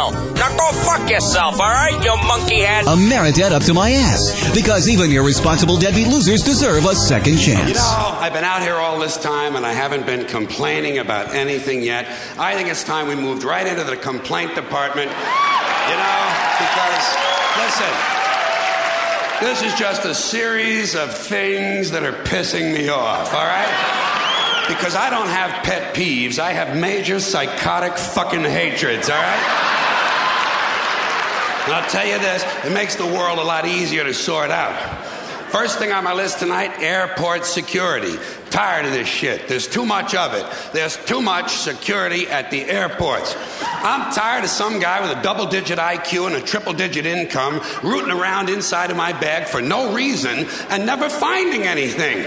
Now go fuck yourself, all right, you monkey head? Ameridebt Up to My Ass. Because even irresponsible deadbeat losers deserve a second chance. You know, I've been out here all this time and I haven't been complaining about anything yet. I think it's time we moved right into the complaint department. You know, because, listen, this is just a series of things that are pissing me off, all right? Because I don't have pet peeves, I have major psychotic fucking hatreds, all right? And I'll tell you this, it makes the world a lot easier to sort out. First thing on my list tonight airport security. Tired of this shit. There's too much of it. There's too much security at the airports. I'm tired of some guy with a double digit IQ and a triple digit income rooting around inside of my bag for no reason and never finding anything.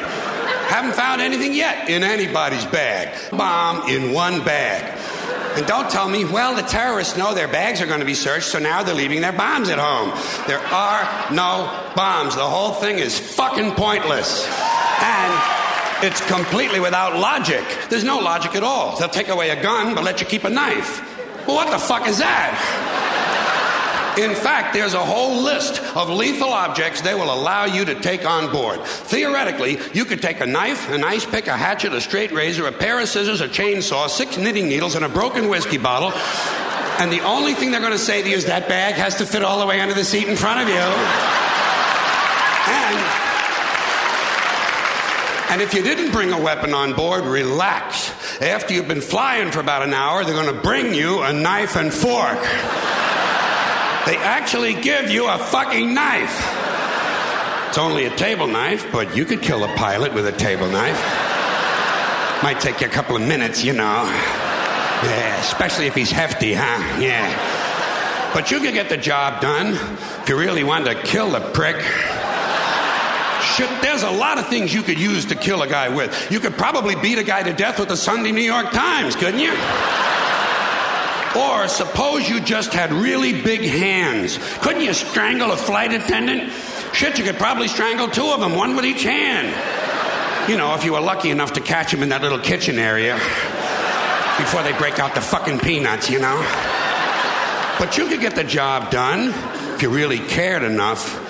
Haven't found anything yet in anybody's bag. Bomb in one bag. And don't tell me, well, the terrorists know their bags are going to be searched, so now they're leaving their bombs at home. There are no bombs. The whole thing is fucking pointless. And it's completely without logic. There's no logic at all. They'll take away a gun, but let you keep a knife. Well, what the fuck is that? In fact, there's a whole list of lethal objects they will allow you to take on board. Theoretically, you could take a knife, an ice pick, a hatchet, a straight razor, a pair of scissors, a chainsaw, six knitting needles, and a broken whiskey bottle. And the only thing they're going to say to you is that bag has to fit all the way under the seat in front of you. And and if you didn't bring a weapon on board, relax. After you've been flying for about an hour, they're going to bring you a knife and fork. They actually give you a fucking knife. It's only a table knife, but you could kill a pilot with a table knife. Might take you a couple of minutes, you know. Yeah, especially if he's hefty, huh? Yeah. But you could get the job done if you really wanted to kill the prick. Shit, there's a lot of things you could use to kill a guy with. You could probably beat a guy to death with the Sunday New York Times, couldn't you? Or suppose you just had really big hands. Couldn't you strangle a flight attendant? Shit, you could probably strangle two of them, one with each hand. You know, if you were lucky enough to catch them in that little kitchen area before they break out the fucking peanuts, you know? But you could get the job done if you really cared enough.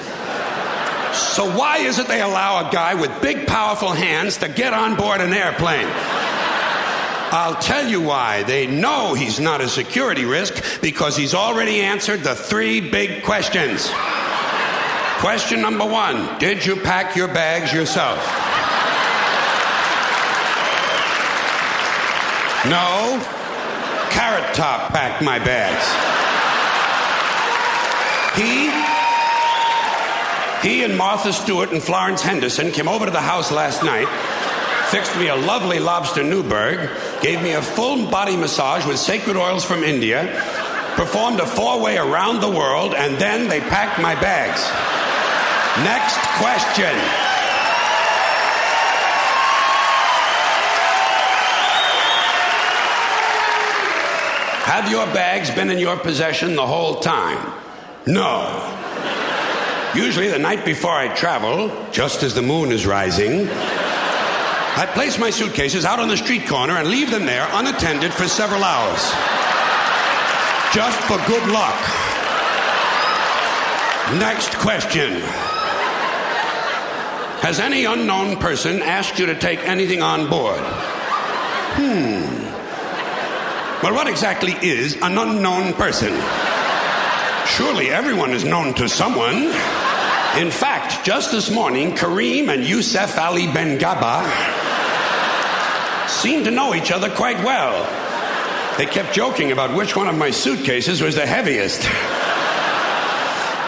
So, why is it they allow a guy with big, powerful hands to get on board an airplane? I'll tell you why. They know he's not a security risk because he's already answered the three big questions. Question number one Did you pack your bags yourself? No. Carrot Top packed my bags. He he and Martha Stewart and Florence Henderson came over to the house last night, fixed me a lovely lobster Newburg, gave me a full body massage with sacred oils from India, performed a four way around the world, and then they packed my bags. Next question. Have your bags been in your possession the whole time? No. Usually, the night before I travel, just as the moon is rising, I place my suitcases out on the street corner and leave them there unattended for several hours. Just for good luck. Next question. Has any unknown person asked you to take anything on board? Hmm. Well, what exactly is an unknown person? Surely everyone is known to someone. In fact, just this morning, Kareem and Youssef Ali Ben Gaba seemed to know each other quite well. They kept joking about which one of my suitcases was the heaviest.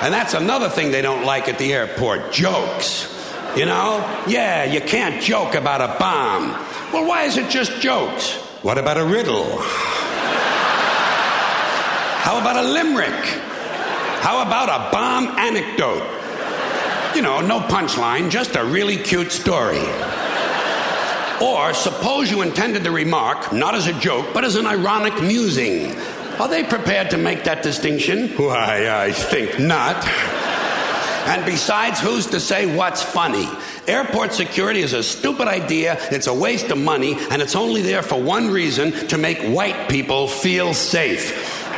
And that's another thing they don't like at the airport jokes. You know? Yeah, you can't joke about a bomb. Well, why is it just jokes? What about a riddle? How about a limerick? How about a bomb anecdote? You know, no punchline, just a really cute story. Or suppose you intended the remark not as a joke, but as an ironic musing. Are they prepared to make that distinction? Why, I think not. And besides, who's to say what's funny? Airport security is a stupid idea, it's a waste of money, and it's only there for one reason to make white people feel safe.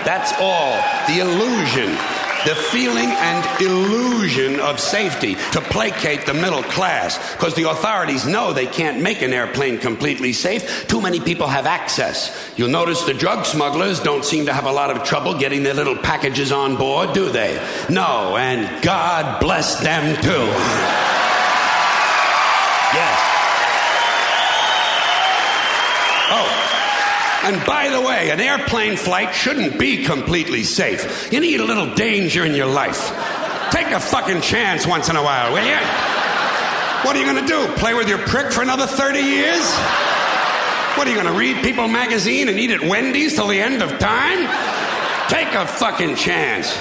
That's all. The illusion. The feeling and illusion of safety to placate the middle class. Because the authorities know they can't make an airplane completely safe. Too many people have access. You'll notice the drug smugglers don't seem to have a lot of trouble getting their little packages on board, do they? No, and God bless them too. And by the way, an airplane flight shouldn't be completely safe. You need a little danger in your life. Take a fucking chance once in a while, will you? What are you to do? Play with your prick for another 30 years? What are you to read People magazine and eat at Wendy's till the end of time? Take a fucking chance.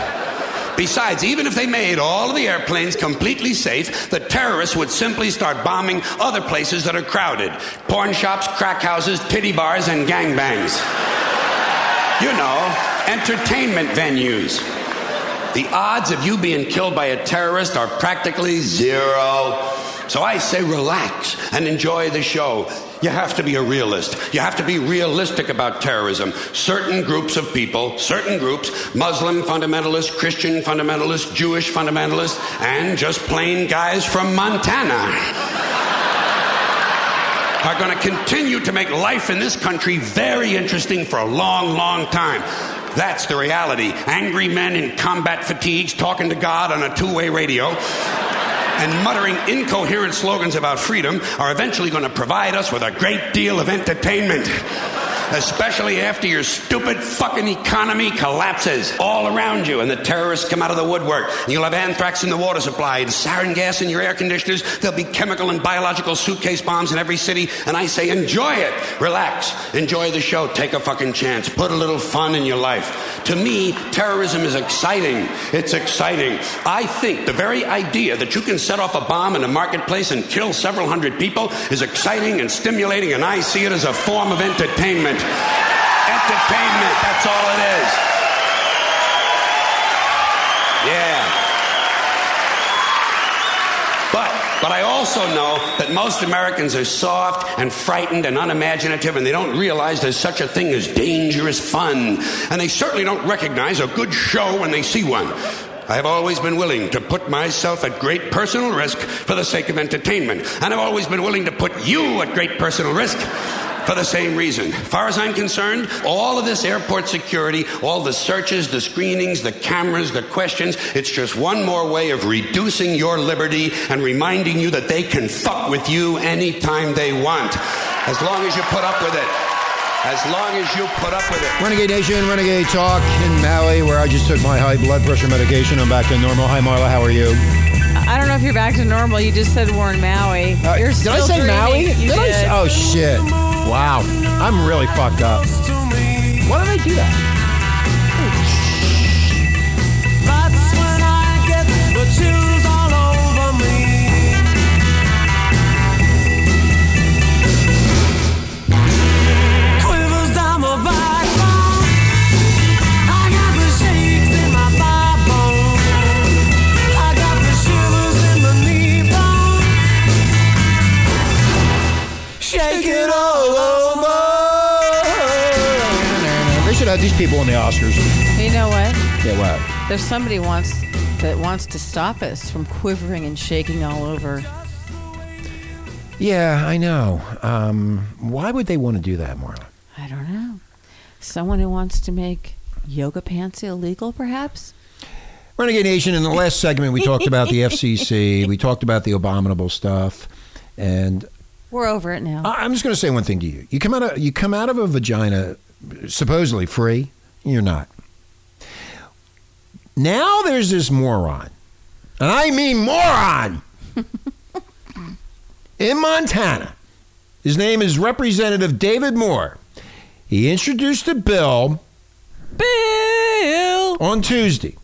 Besides, even if they made all of the airplanes completely safe, the terrorists would simply start bombing other places that are crowded porn shops, crack houses, titty bars, and gangbangs. You know, entertainment venues. The odds of you being killed by a terrorist are practically zero. So I say relax and enjoy the show. You have to be a realist. You have to be realistic about terrorism. Certain groups of people, certain groups, Muslim fundamentalists, Christian fundamentalists, Jewish fundamentalists, and just plain guys from Montana are going to continue to make life in this country very interesting for a long, long time. That's the reality. Angry men in combat fatigues talking to God on a two way radio and muttering incoherent slogans about freedom are eventually going to provide us with a great deal of entertainment. Especially after your stupid fucking economy collapses all around you and the terrorists come out of the woodwork. You'll have anthrax in the water supply and sarin gas in your air conditioners. There'll be chemical and biological suitcase bombs in every city. And I say, enjoy it. Relax. Enjoy the show. Take a fucking chance. Put a little fun in your life. To me, terrorism is exciting. It's exciting. I think the very idea that you can set off a bomb in a marketplace and kill several hundred people is exciting and stimulating, and I see it as a form of entertainment. Entertainment, that's all it is. Yeah. But, but I also know that most Americans are soft and frightened and unimaginative, and they don't realize there's such a thing as dangerous fun. And they certainly don't recognize a good show when they see one. I have always been willing to put myself at great personal risk for the sake of entertainment. And I've always been willing to put you at great personal risk for the same reason. As far as I'm concerned, all of this airport security, all the searches, the screenings, the cameras, the questions, it's just one more way of reducing your liberty and reminding you that they can fuck with you anytime they want. As long as you put up with it. As long as you put up with it. Renegade Nation, Renegade Talk in Maui, where I just took my high blood pressure medication. I'm back to normal. Hi, Marla. How are you? I don't know if you're back to normal. You just said we're in Maui. you're Uh, Did I say dreaming. Maui? You Did I did. say- oh shit! Wow, I'm really fucked up. Why did I do that? That's when I get the chills all over have these people in the Oscars. You know what? Yeah, what? There's somebody wants that wants to stop us from quivering and shaking all over. Yeah, I know. Um, why would they want to do that, Marla? I don't know. Someone who wants to make yoga pants illegal, perhaps? Renegade Nation, in the last segment, we talked about the *laughs* FCC. We talked about the abominable stuff. And We're over it now. I- I'm just going to say one thing to you. You come out of you come out of a vagina supposedly free. You're not. Now there's this moron, and I mean moron, *laughs* in Montana. His name is Representative David Moore. He introduced a bill. Bill on Tuesday.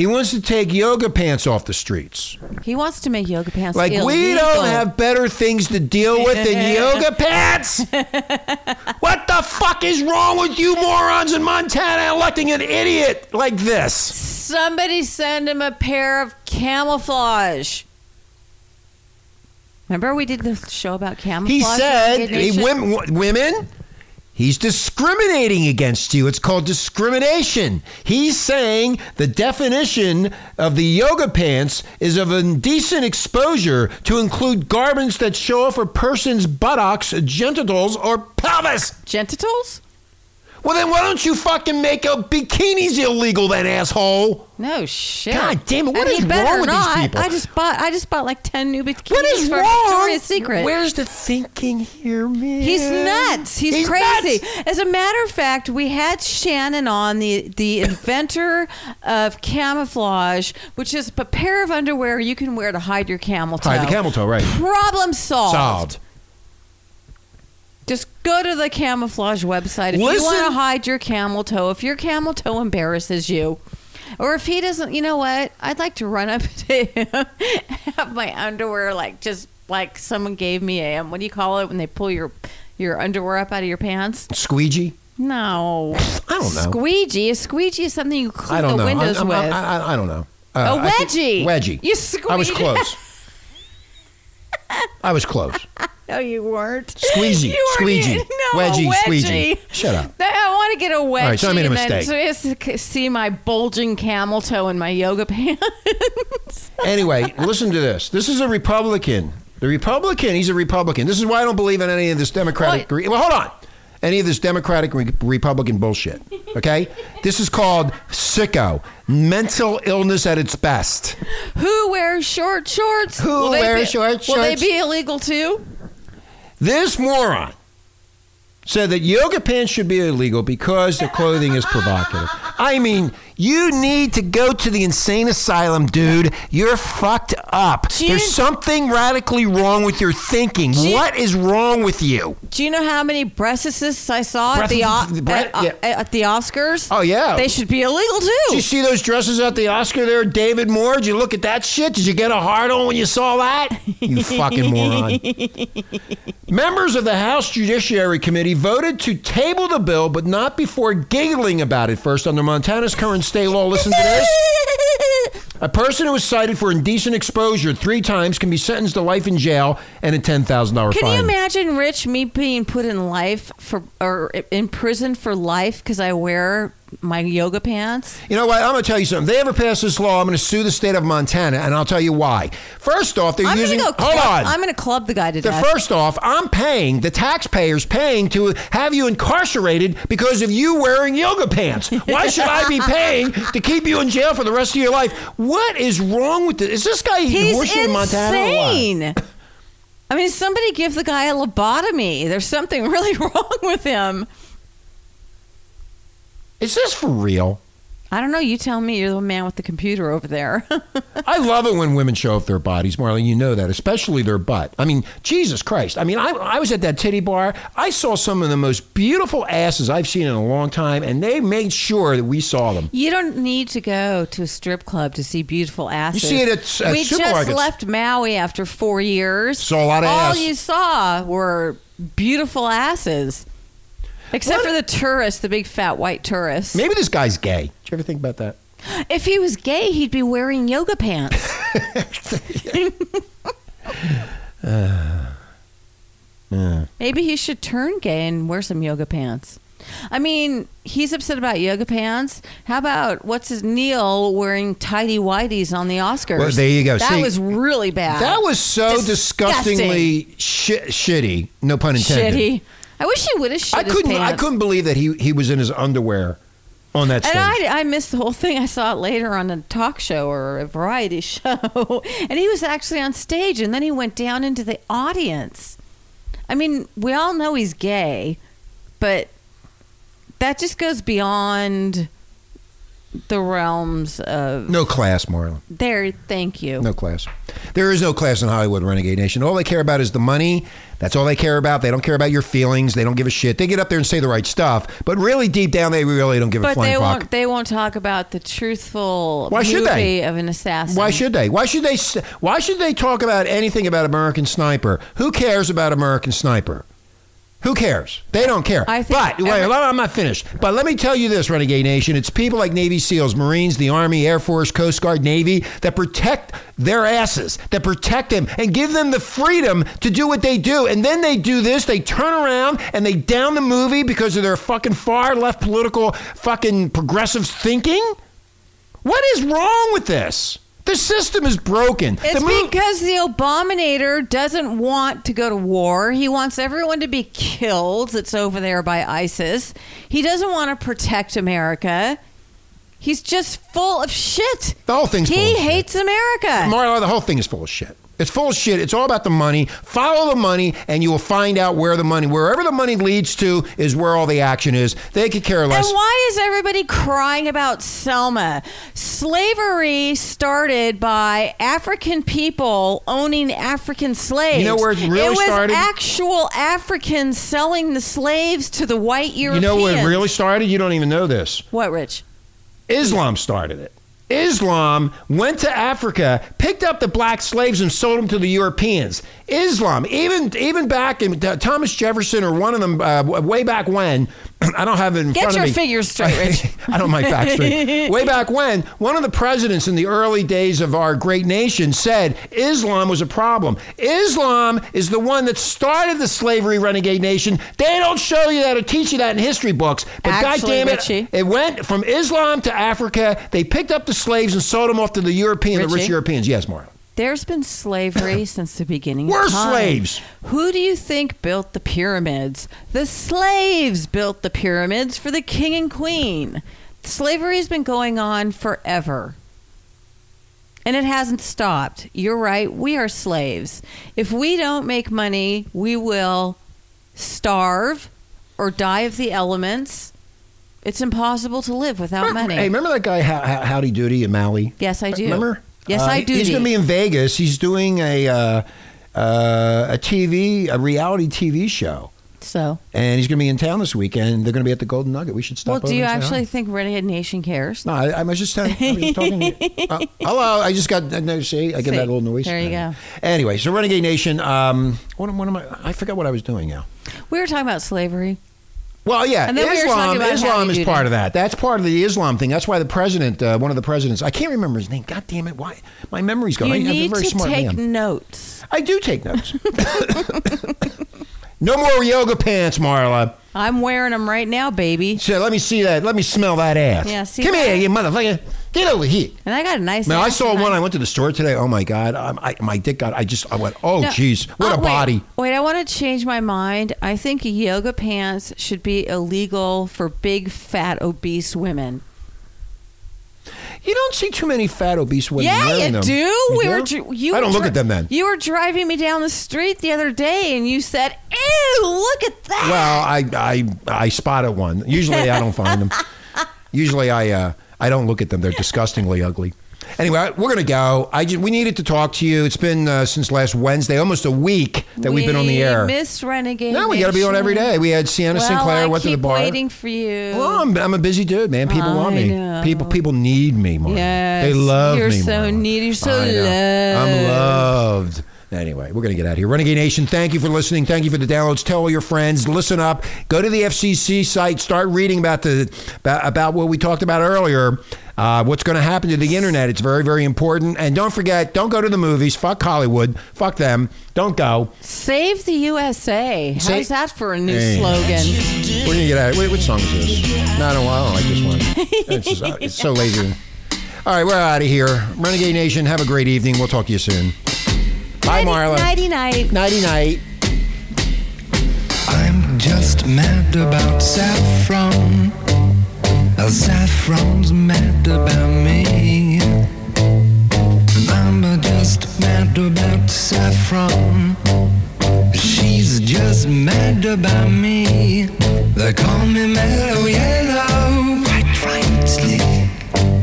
He wants to take yoga pants off the streets. He wants to make yoga pants Like we don't have better things to deal with than *laughs* yoga pants. *laughs* what the fuck is wrong with you morons in Montana electing an idiot like this? Somebody send him a pair of camouflage. Remember we did the show about camouflage? He said, hey, women, women, he's discriminating against you. It's called discrimination. He's saying the definition of the yoga pants is of indecent exposure to include garments that show off a person's buttocks, genitals, or pelvis. Genitals? Well, then why don't you fucking make a bikinis illegal then, asshole? No shit. God damn it, what and is he better wrong with these people? I just bought I just bought like ten new bikinis What is for wrong? Victoria's Secret. Where's the thinking here, man? He's nuts. He's, He's crazy. As a matter of fact, we had Shannon on, the the *laughs* inventor of camouflage, which is a pair of underwear you can wear to hide your camel toe. Hide the camel toe, right. Problem solved. Solved. Just go to the camouflage website if you want to hide your camel toe. If your camel toe embarrasses you, or if he doesn't, you know what? I'd like to run up *laughs* to him, have my underwear like just like someone gave me a um, what do you call it when they pull your your underwear up out of your pants? Squeegee? No, I don't know. Squeegee. A squeegee is something you clean the know. windows I'm- I'm- with. I, I- I don't know. A Uh, I think- wedgie. wedgie. You I was close. *laughs* *laughs* I was close. no, you weren't. Squeezy, You squeegee, no, wedgie, wedgie. squeegee. Shut up. I want to get a wedgie. right, so I made a mistake. So he has to see my bulging camel toe in my yoga *laughs* pants. Anyway, listen to this. This is a Republican. The Republican, he's a Republican. This is why I don't believe in any of this Democratic. Well, hold on. Any of this Democratic re- Republican bullshit. Okay? *laughs* this is called sicko. Mental illness at its best. Who wears short shorts? Who Will wears be- short shorts? Will they be illegal too? This moron said that yoga pants should be illegal because the clothing is provocative. I mean, you need to go to the insane asylum, dude. You're fucked up. There's something radically wrong with your thinking. what is wrong with you? Do you know how many breastists I saw at the, Breast- at, uh, yeah. at the Oscars? Oh, yeah. They should be illegal too. Did you see those dresses at the Oscar there, David Moore? Did you look at that shit? Did you get a hard on when you saw that? You fucking moron. *laughs* Members of the House Judiciary Committee voted to table the bill, but not before giggling about it first under Montana's current state law. Listen to this. A person who is cited for indecent exposure three times can be sentenced to life in jail and a $10,000 fine. Can you imagine, Rich, me being put in life for or in prison for life because I wear my yoga pants? You know what? I'm going to tell you something. If they ever pass this law, I'm going to sue the state of Montana, and I'll tell you why. First off, they're I'm using. gonna go. hold club, on. I'm gonna club the guy to The death. first off, I'm paying, the taxpayers paying to have you incarcerated because of you wearing yoga pants. Why should I be *laughs* paying to keep you in jail for the rest of your life? What is wrong with this? Is this guy He's horseshit in Montana? insane. I mean, somebody give the guy a lobotomy. There's something *laughs* really wrong with him. Is this for real? I don't know. You tell me. You're the man with the computer over there. *laughs* I love it when women show off their bodies, Marlene. You know that, especially their butt. I mean, Jesus Christ. I mean, I, I was at that titty bar. I saw some of the most beautiful asses I've seen in a long time, and they made sure that we saw them. You don't need to go to a strip club to see beautiful asses. You see it at- at we just left Maui after four years. Saw a lot of All ass. you saw were beautiful asses, except for the tourists, the big fat white tourists. Maybe this guy's gay. Did you ever think about that? *gasps* If he was gay, he'd be wearing yoga pants. *laughs* *sighs* Yeah. Maybe he should turn gay and wear some yoga pants. I mean, he's upset about yoga pants. How about what's his Neil wearing tidy whities on the Oscars? Well, there you go. That See, was really bad. That was so Disgusting. disgustingly shi shitty. No pun intended. shitty. I wish he would have shit I his couldn't. I couldn't believe that he he was in his underwear on that stage. And I, I missed the whole thing. I saw it later on a talk show or a variety *laughs* show. and he was actually on stage and then he went down into the audience. I mean, we all know he's gay, but that just goes beyond the realms of. no class, Marla. There, thank you. No class. There is no class in Hollywood, Renegade Nation. All they care about is the money. That's all they care about. They don't care about your feelings. They don't give a shit. They get up there and say the right stuff, but really deep down, they really don't give a But flying they fuck. won't. They won't talk about the truthful Why should movie they? of an assassin. Why should they? Why should they? Why should they talk about anything about American Sniper? Who cares about American Sniper? Who cares? They don't care. I think but wait, every- I'm not finished. But let me tell you this, Renegade Nation: it's people like Navy SEALs, Marines, the Army, Air Force, Coast Guard, Navy that protect their asses, that protect them, and give them the freedom to do what they do. And then they do this: they turn around and they down the movie because of their fucking far left political fucking progressive thinking. What is wrong with this? The system is broken. It's the mo- because the Abominator doesn't want to go to war. He wants everyone to be killed that's over there by ISIS. He doesn't want to protect America. He's just full of shit. The whole thing's He full of shit. hates America. Marla, the whole thing is full of shit. It's full of shit. It's all about the money. Follow the money, and you will find out where the money, wherever the money leads to, is where all the action is. They could care less. And why is everybody crying about Selma? Slavery started by African people owning African slaves. You know where it really it was started? actual Africans selling the slaves to the white Europeans. you know where it really started? You don't even know this. What, Rich? Islam started it. Islam went to Africa, picked up the black slaves, and sold them to the Europeans. Islam, even even back in Thomas Jefferson or one of them, uh, way back when, *clears throat* I don't have it in Get front of me. Get your figures straight, Rich. *laughs* I don't my facts straight. *laughs* Way back when, one of the presidents in the early days of our great nation said Islam was a problem. Islam is the one that started the slavery renegade nation. They don't show you that or teach you that in history books. But Actually, goddamn it, Richie. it went from Islam to Africa. They picked up the slaves and sold them off to the European, the rich Europeans. Yes, Maura. There's been slavery *laughs* since the beginning We're of time. slaves. Who do you think built the pyramids? The slaves built the pyramids for the king and queen. Slavery has been going on forever. And it hasn't stopped. You're right. We are slaves. If we don't make money, we will starve or die of the elements. It's impossible to live without money. Hey, remember that guy How- How- Howdy Doody at Maui? Yes, I do. Remember? Yes, Uh, I do. He's going to be in Vegas. He's doing a uh, uh, a TV, a reality TV show, So, and he's going to be in town this weekend. They're going to be at the Golden Nugget. We should stop. well, do you and say hi. actually think Renegade Nation cares? No, I, I was just telling. I was talking. to- *laughs* uh, hello, I just got. No, see, I get See, that little noise. there you go. Anyway, so Renegade Nation. Um, what, what am I? I forgot what I was doing now. We were talking about slavery. Well, yeah, And then Islam. about Islam is part of that. That's part of the Islam thing. That's why the president, uh, one of the presidents, I can't remember his name. God damn it! Why my memory's gone. You I, I'm a need very to smart take man. notes. I do take notes. *laughs* *laughs* no more yoga pants, Marla. I'm wearing them right now, baby. So let me see that. Let me smell that ass. Yeah, see Come that? here, you motherfucker. Get over here. And I got a nice. Man, I saw tonight. one. I went to the store today. Oh my god, um, I, my dick got. I just. I went. Oh No. jeez, what Oh, a wait, body. Wait, I want to change my mind. I think yoga pants should be illegal for big, fat, obese women. You don't see too many fat obese women yeah, wearing you them. do. You we do? were. You I don't were look at them then. You were driving me down the street the other day, and you said, "Ew, look at that." Well, I I I spotted one. Usually I don't find them. *laughs* Usually I uh, I don't look at them. They're disgustingly ugly. Anyway, we're gonna go. I just, we needed to talk to you. It's been uh, since last Wednesday, almost a week that we've been on the air. Miss Renegade. No, we got to be on every day. We had Sienna well, Sinclair I went to the bar. waiting for you. Well, I'm, I'm a busy dude, man. People want me. know. People people need me, Marla. Yes, they love me. you're so Marla. needy. You're so I know. I'm loved. loved. Anyway, we're going to get out of here. Renegade Nation, thank you for listening. Thank you for the downloads. Tell all your friends. Listen up. Go to the FCC site. Start reading about the about, about what we talked about earlier. Uh, what's going to happen to the internet? It's very, very important. And don't forget, don't go to the movies. Fuck Hollywood. Fuck them. Don't go. Save the USA. How's that for a new Hey. slogan? We're going to get out. Wait, what song is this? No, I don't, I don't like this one. *laughs* It's, just- uh, it's so lazy. All right, we're out of here. Renegade Nation, have a great evening. We'll talk to you soon. Bye, Marla. Nighty night. Nighty night. I'm just mad about saffron. Saffron's mad about me. I'm just mad about Saffron. She's just mad about me. They call me mellow yellow, quite rightly.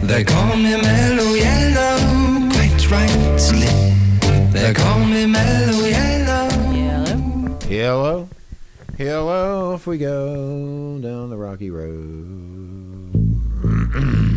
They call me mellow yellow, quite rightly. They call me mellow yellow. Hello, hello. If we go down the rocky road mm